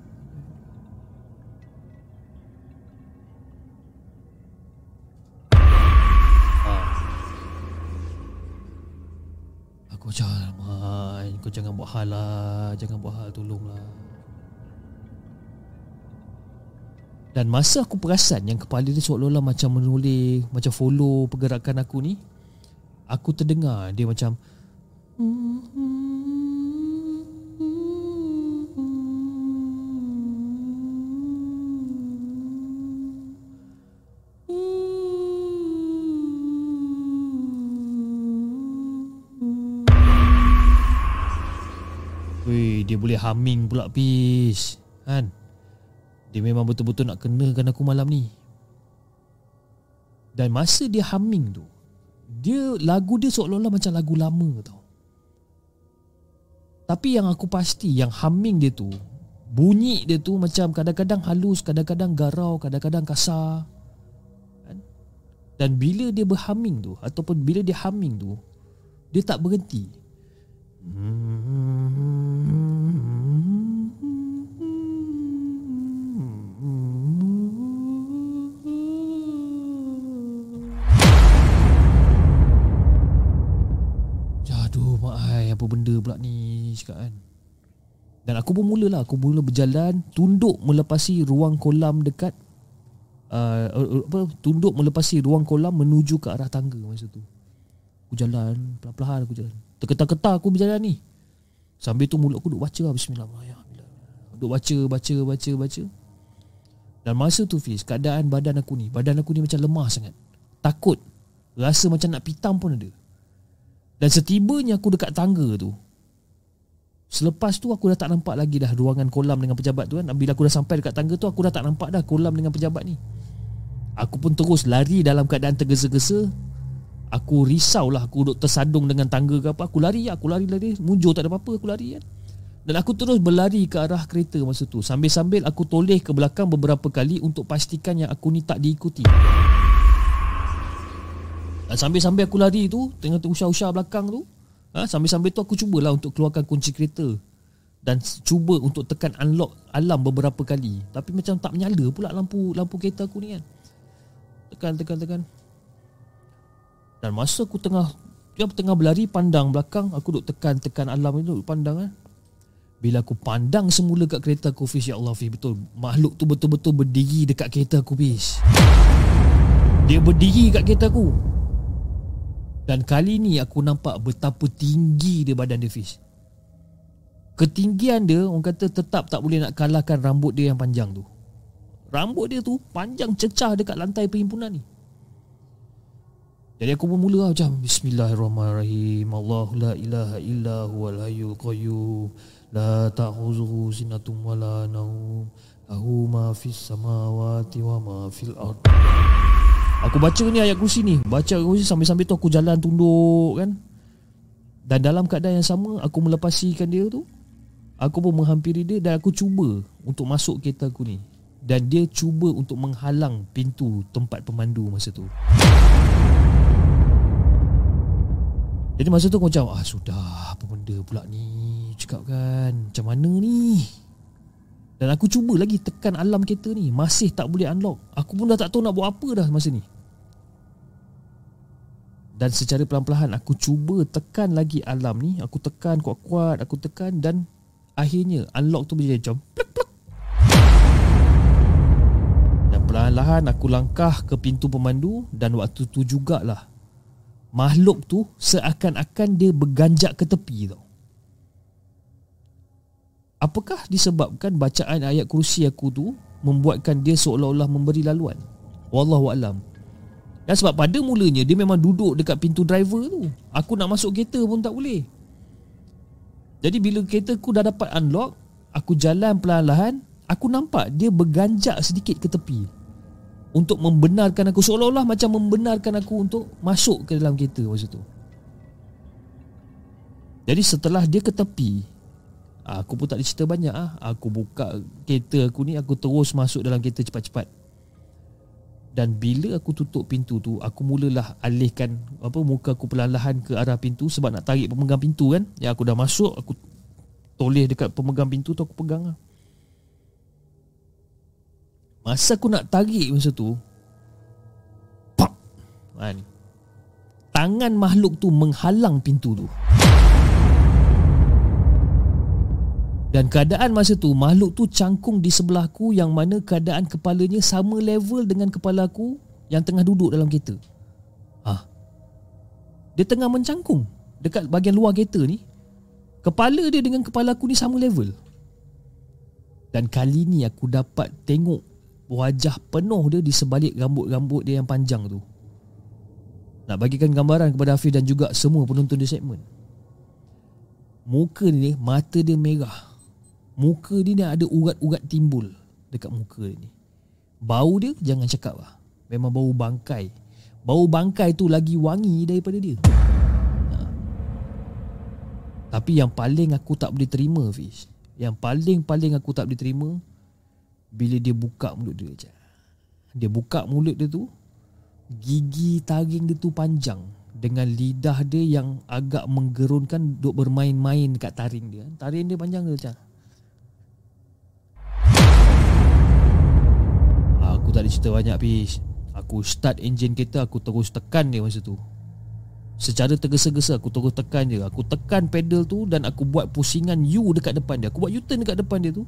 jangan buat hal lah Jangan buat hal Tolonglah Dan masa aku perasan Yang kepala dia seolah-olah Macam menoleh Macam follow Pergerakan aku ni Aku terdengar Dia macam Weh, dia boleh humming pula pis. Kan? Dia memang betul-betul nak kenakan aku malam ni. Dan masa dia humming tu, dia lagu dia seolah-olah macam lagu lama tau. Tapi yang aku pasti yang humming dia tu, bunyi dia tu macam kadang-kadang halus, kadang-kadang garau, kadang-kadang kasar. Kan? Dan bila dia berhumming tu ataupun bila dia humming tu, dia tak berhenti. Hmm. Apa benda pula ni cakap kan. Dan aku pun mulalah aku mula berjalan tunduk melepasi ruang kolam dekat uh, apa tunduk melepasi ruang kolam menuju ke arah tangga masa tu. Aku jalan pelan-pelan aku jalan. Terketar-ketar aku berjalan ni. Sambil tu mulut aku duk baca lah bismillahirrahmanirrahim. Duk baca baca baca baca. Dan masa tu Fiz keadaan badan aku ni badan aku ni macam lemah sangat. Takut rasa macam nak pitam pun ada dan setibanya aku dekat tangga tu Selepas tu aku dah tak nampak lagi dah ruangan kolam dengan pejabat tu kan. Bila aku dah sampai dekat tangga tu aku dah tak nampak dah kolam dengan pejabat ni. Aku pun terus lari dalam keadaan tergesa-gesa. Aku risau lah Aku duduk tersadung dengan tangga ke apa. Aku lari Aku lari-lari Mujur tak ada apa-apa Aku lari kan. Dan aku terus berlari ke arah kereta masa tu. Sambil-sambil aku toleh ke belakang beberapa kali Untuk pastikan yang aku ni tak diikuti Dan sambil-sambil aku lari tu Tengah usah-usah belakang tu ha, Sambil-sambil tu aku cubalah untuk keluarkan kunci kereta Dan cuba untuk tekan unlock alam beberapa kali Tapi macam tak menyala pula lampu lampu kereta aku ni kan Tekan, tekan, tekan dan masa aku tengah dia tengah berlari pandang belakang aku duk tekan-tekan alam itu pandang kan. Bila aku pandang semula kat kereta aku Fiz ya Allah Fiz betul makhluk tu betul-betul berdiri dekat kereta aku Fiz. Dia berdiri kat kereta aku. Dan kali ni aku nampak betapa tinggi dia badan dia Fiz. Ketinggian dia orang kata tetap tak boleh nak kalahkan rambut dia yang panjang tu. Rambut dia tu panjang cecah dekat lantai perhimpunan ni. Jadi aku pun mula lah macam Bismillahirrahmanirrahim Allah la ilaha illa huwal hayyul qayyum La ta'khuzuhu sinatum wa la naum Lahu ma fis samawati wa ma fil ard Aku baca ni ayat kursi ni. Baca ayat kursi sambil-sambil tu aku jalan tunduk kan? Dan dalam keadaan yang sama Aku melepasikan dia tu Aku pun menghampiri dia Dan aku cuba Untuk masuk kereta aku ni. Dan dia cuba untuk menghalang Pintu tempat pemandu masa tu. Jadi masa tu aku macam ah sudah apa benda pula ni? Cakap kan macam mana ni dan aku cuba lagi tekan alam kereta ni. Masih tak boleh unlock. Aku pun dah tak tahu nak buat apa dah masa ni. Dan secara pelan-pelan aku cuba tekan lagi alam ni. Aku tekan kuat-kuat aku tekan dan akhirnya unlock tu berjaya macam plek plek. Dan perlahan-lahan aku langkah ke pintu pemandu dan waktu tu jugalah. Makhluk tu seakan-akan dia berganjak ke tepi tau. Apakah disebabkan bacaan ayat kursi aku tu membuatkan dia seolah-olah memberi laluan? Wallahu alam. Dan sebab pada mulanya dia memang duduk dekat pintu driver tu. Aku nak masuk kereta pun tak boleh. Jadi bila kereta aku dah dapat unlock, aku jalan perlahan-lahan, aku nampak dia berganjak sedikit ke tepi untuk membenarkan aku seolah-olah macam membenarkan aku untuk masuk ke dalam kereta masa tu. Jadi setelah dia ke tepi, aku pun tak ada cerita banyak ah. Aku buka kereta aku ni, aku terus masuk dalam kereta cepat-cepat. Dan bila aku tutup pintu tu, aku mulalah alihkan apa muka aku perlahan-lahan ke arah pintu sebab nak tarik pemegang pintu kan. Ya aku dah masuk, aku toleh dekat pemegang pintu tu aku pegang lah. Masa aku nak tarik masa tu Pak kan? Tangan makhluk tu menghalang pintu tu Dan keadaan masa tu Makhluk tu cangkung di sebelahku Yang mana keadaan kepalanya Sama level dengan kepala aku Yang tengah duduk dalam kereta ha. Dia tengah mencangkung Dekat bahagian luar kereta ni Kepala dia dengan kepala aku ni sama level Dan kali ni aku dapat tengok wajah penuh dia di sebalik rambut-rambut dia yang panjang tu. Nak bagikan gambaran kepada Hafiz dan juga semua penonton di segmen. Muka ni, mata dia merah. Muka dia ni ada urat-urat timbul dekat muka dia ni. Bau dia jangan cakap lah. Memang bau bangkai. Bau bangkai tu lagi wangi daripada dia. Ha. Tapi yang paling aku tak boleh terima Fish Yang paling-paling aku tak boleh terima bila dia buka mulut dia je. Dia buka mulut dia tu Gigi taring dia tu panjang Dengan lidah dia yang agak menggerunkan Duk bermain-main dekat taring dia Taring dia panjang ke macam Aku tak ada cerita banyak Fish Aku start engine kereta Aku terus tekan dia masa tu Secara tergesa-gesa Aku terus tekan je Aku tekan pedal tu Dan aku buat pusingan U dekat depan dia Aku buat U-turn dekat depan dia tu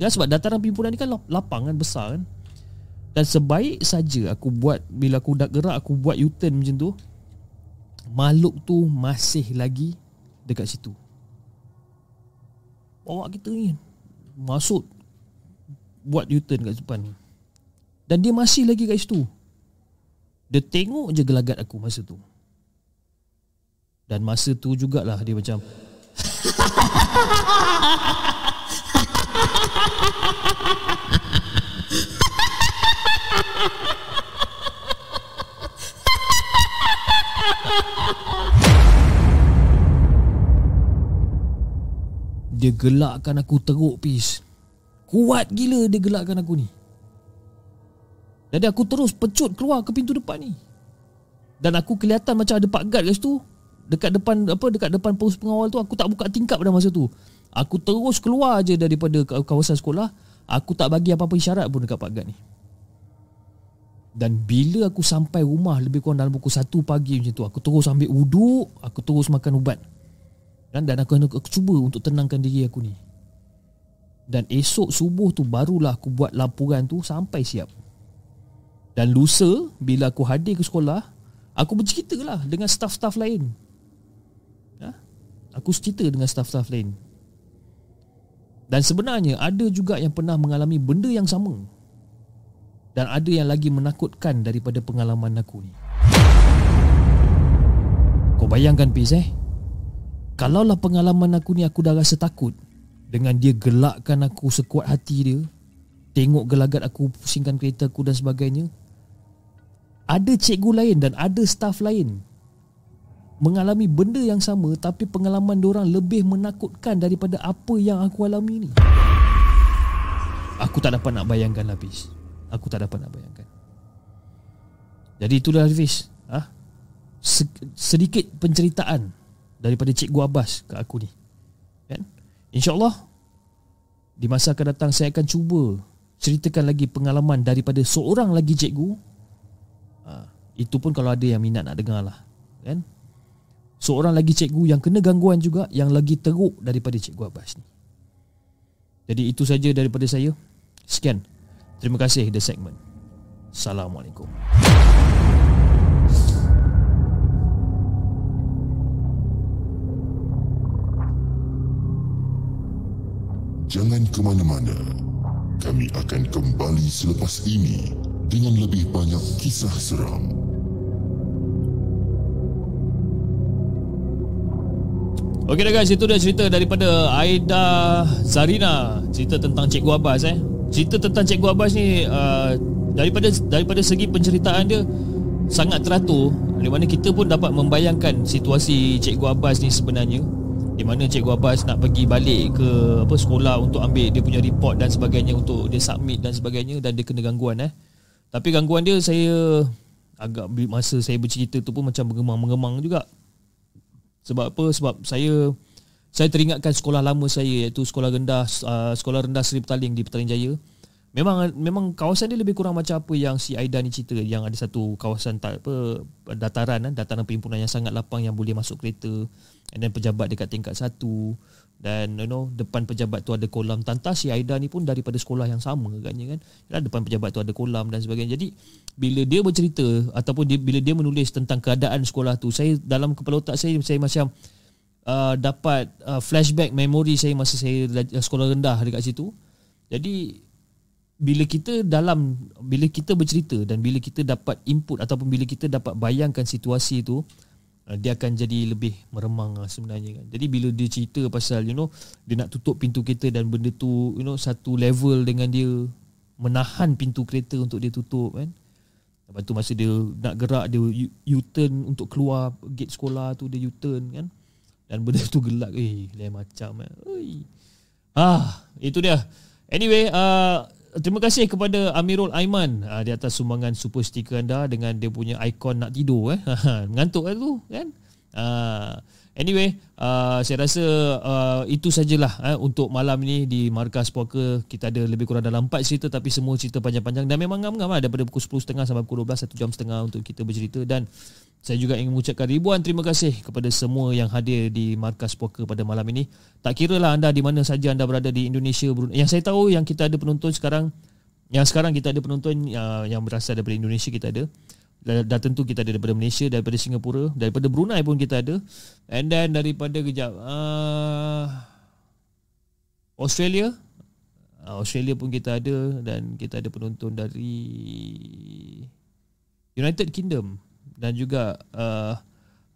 Ya sebab dataran pimpunan ni kan lapang kan besar kan. Dan sebaik saja aku buat bila aku dah gerak aku buat U-turn macam tu. Makhluk tu masih lagi dekat situ. Bawa kita ni masuk buat U-turn kat depan. Dan dia masih lagi kat situ. Dia tengok je gelagat aku masa tu. Dan masa tu jugalah dia macam Dia gelakkan aku teruk pis. Kuat gila dia gelakkan aku ni. Jadi aku terus pecut keluar ke pintu depan ni. Dan aku kelihatan macam ada pak guard kat situ. Dekat depan apa dekat depan pos pengawal tu aku tak buka tingkap pada masa tu. Aku terus keluar je daripada kawasan sekolah. Aku tak bagi apa-apa isyarat pun dekat pak guard ni. Dan bila aku sampai rumah lebih kurang dalam pukul 1 pagi macam tu Aku terus ambil wuduk Aku terus makan ubat. Dan, dan aku, aku, aku cuba untuk tenangkan diri aku ni. Dan esok subuh tu barulah aku buat laporan tu sampai siap Dan lusa bila aku hadir ke sekolah Aku bercerita lah dengan staff-staff lain. Ya? Aku cerita dengan staff-staff lain. Dan sebenarnya ada juga yang pernah mengalami benda yang sama. Dan ada yang lagi menakutkan daripada pengalaman aku ni. Kau bayangkan Pis eh? Kalaulah pengalaman aku ni aku dah rasa takut Dengan dia gelakkan aku sekuat hati dia Tengok gelagat aku pusingkan kereta aku dan sebagainya Ada cikgu lain dan ada staff lain Mengalami benda yang sama Tapi pengalaman orang lebih menakutkan daripada apa yang aku alami ni. Aku tak dapat nak bayangkan habis Aku tak dapat nak bayangkan. Jadi itulah Hafiz. Ha? Sedikit penceritaan Daripada Cikgu Abbas ke aku ni. Kan? InsyaAllah Di masa akan datang saya akan cuba Ceritakan lagi pengalaman daripada seorang lagi cikgu ha, Itu pun kalau ada yang minat nak dengar lah kan? Seorang lagi cikgu yang kena gangguan juga Yang lagi teruk daripada Cikgu Abbas ni Jadi itu saja daripada saya Sekian Terima kasih The Segment. Assalamualaikum. Jangan ke mana-mana. Kami akan kembali selepas ini dengan lebih banyak kisah seram. Okey dah guys, itu dah cerita daripada Aida Zarina. Cerita tentang Cikgu Abbas eh cerita tentang Cikgu Abbas ni uh, daripada daripada segi penceritaan dia sangat teratur di mana kita pun dapat membayangkan situasi Cikgu Abbas ni sebenarnya di mana Cikgu Abbas nak pergi balik ke apa sekolah untuk ambil dia punya report dan sebagainya untuk dia submit dan sebagainya dan dia kena gangguan eh tapi gangguan dia saya agak masa saya bercerita tu pun macam mengemang-mengemang juga. Sebab apa? Sebab saya saya teringatkan sekolah lama saya iaitu sekolah rendah uh, sekolah rendah Seri Petaling di Petaling Jaya. Memang memang kawasan dia lebih kurang macam apa yang si Aida ni cerita yang ada satu kawasan tak apa dataran kan dataran perhimpunan yang sangat lapang yang boleh masuk kereta dan pejabat dekat tingkat satu dan you know depan pejabat tu ada kolam. Tantas si Aida ni pun daripada sekolah yang sama agaknya kan? Dan depan pejabat tu ada kolam dan sebagainya. Jadi bila dia bercerita ataupun dia, bila dia menulis tentang keadaan sekolah tu saya dalam kepala otak saya saya macam uh, dapat uh, flashback memori saya masa saya sekolah rendah dekat situ. Jadi bila kita dalam bila kita bercerita dan bila kita dapat input ataupun bila kita dapat bayangkan situasi itu uh, dia akan jadi lebih meremang lah sebenarnya kan. Jadi bila dia cerita pasal you know dia nak tutup pintu kereta dan benda tu you know satu level dengan dia menahan pintu kereta untuk dia tutup kan. Lepas tu masa dia nak gerak dia U-turn untuk keluar gate sekolah tu dia U-turn kan. Dan benda tu gelak Eh lain macam eh. Ah Itu dia Anyway uh, Terima kasih kepada Amirul Aiman uh, Di atas sumbangan super sticker anda Dengan dia punya ikon nak tidur eh. Mengantuk kan tu kan uh, Anyway, uh, saya rasa uh, itu sajalah uh, untuk malam ini di Markas Poker. Kita ada lebih kurang dalam 4 cerita tapi semua cerita panjang-panjang dan memang ngam-ngam lah daripada pukul 10.30 sampai pukul 12, 1 jam setengah untuk kita bercerita. Dan saya juga ingin mengucapkan ribuan terima kasih kepada semua yang hadir di Markas Poker pada malam ini. Tak kira lah anda di mana saja anda berada di Indonesia. Yang saya tahu yang kita ada penonton sekarang, yang sekarang kita ada penonton uh, yang berasal daripada Indonesia kita ada dah, tentu kita ada daripada Malaysia daripada Singapura daripada Brunei pun kita ada. And then daripada kejap uh, Australia. Uh, Australia pun kita ada dan kita ada penonton dari United Kingdom dan juga uh,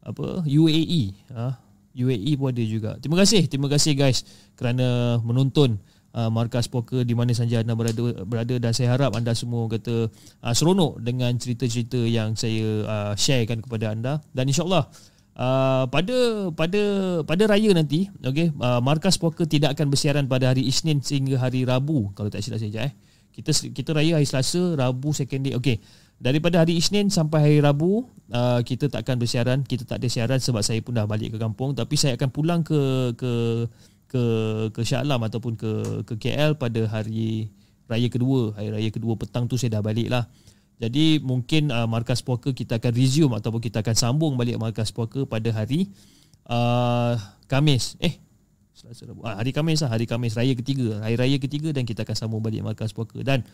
apa UAE uh, UAE pun ada juga. Terima kasih terima kasih guys kerana menonton uh, markas poker di mana saja anda berada berada dan saya harap anda semua kata uh, seronok dengan cerita-cerita yang saya uh, sharekan kepada anda. Dan insyaallah Uh, pada pada pada raya nanti okey uh, markas poker tidak akan bersiaran pada hari Isnin sehingga hari Rabu kalau tak silap saya eh. Kita kita raya hari Selasa Rabu second day. Okey daripada hari Isnin sampai hari Rabu uh, kita tak akan bersiaran kita tak ada siaran sebab saya pun dah balik ke kampung. Tapi saya akan pulang ke ke ke ke Shah Alam ataupun ke ke KL pada hari raya kedua hari raya kedua petang tu saya dah balik lah jadi mungkin uh, markas poker kita akan resume ataupun kita akan sambung balik markas poker pada hari uh, Kamis. Eh, Selasa Rabu. Ah, hari Kamis lah, hari Kamis raya ketiga. Hari raya ketiga dan kita akan sambung balik markas poker. Dan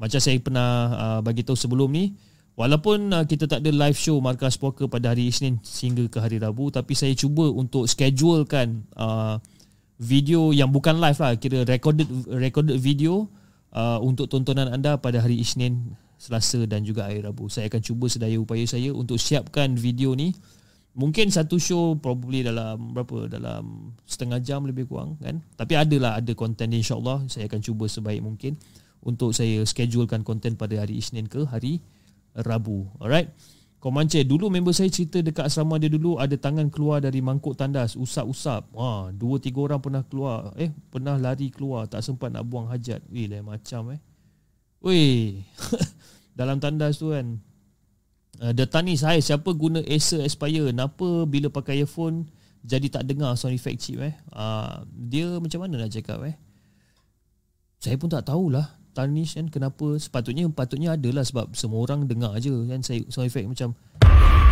macam saya pernah uh, bagi tahu sebelum ni, walaupun uh, kita tak ada live show markas poker pada hari Isnin sehingga ke hari Rabu, tapi saya cuba untuk schedulekan uh, video yang bukan live lah, kira recorded recorded video uh, untuk tontonan anda pada hari Isnin Selasa dan juga hari Rabu. Saya akan cuba sedaya upaya saya untuk siapkan video ni. Mungkin satu show probably dalam berapa dalam setengah jam lebih kurang kan. Tapi adalah ada konten insya-Allah saya akan cuba sebaik mungkin untuk saya schedulekan konten pada hari Isnin ke hari Rabu. Alright. Komance dulu member saya cerita dekat asrama dia dulu ada tangan keluar dari mangkuk tandas usap-usap. Wah, dua tiga orang pernah keluar eh pernah lari keluar tak sempat nak buang hajat. Weh lain macam eh. Weh. dalam tandas tu kan uh, Dia tanya saya siapa guna Acer Aspire Kenapa bila pakai earphone Jadi tak dengar sound effect chip eh uh, Dia macam mana nak cakap eh Saya pun tak tahulah Tarnish kan kenapa? Sepatutnya patutnya adalah sebab Semua orang dengar je kan. Saya, Sound effect macam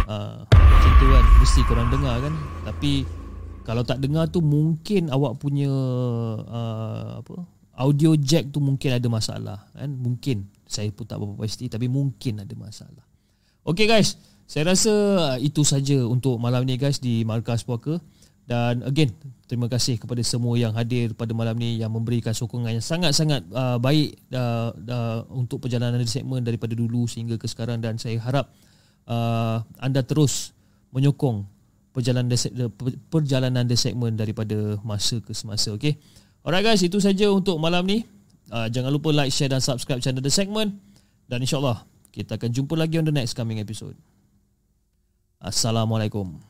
uh, Macam tu kan. Mesti korang dengar kan. Tapi Kalau tak dengar tu Mungkin awak punya uh, Apa Audio jack tu mungkin ada masalah kan. Mungkin. Saya pun tak berapa pasti tapi mungkin ada masalah. Okay guys, saya rasa uh, itu saja untuk malam ni guys di Markas Puaka. Dan again, terima kasih kepada semua yang hadir pada malam ni yang memberikan sokongan yang sangat-sangat uh, baik uh, uh, untuk perjalanan di segmen daripada dulu sehingga ke sekarang dan saya harap uh, anda terus menyokong perjalanan perjalanan the segment daripada masa ke semasa okey. Alright guys, itu saja untuk malam ni. Uh, jangan lupa like, share dan subscribe channel The Segment. Dan insyaAllah, kita akan jumpa lagi on the next coming episode. Assalamualaikum.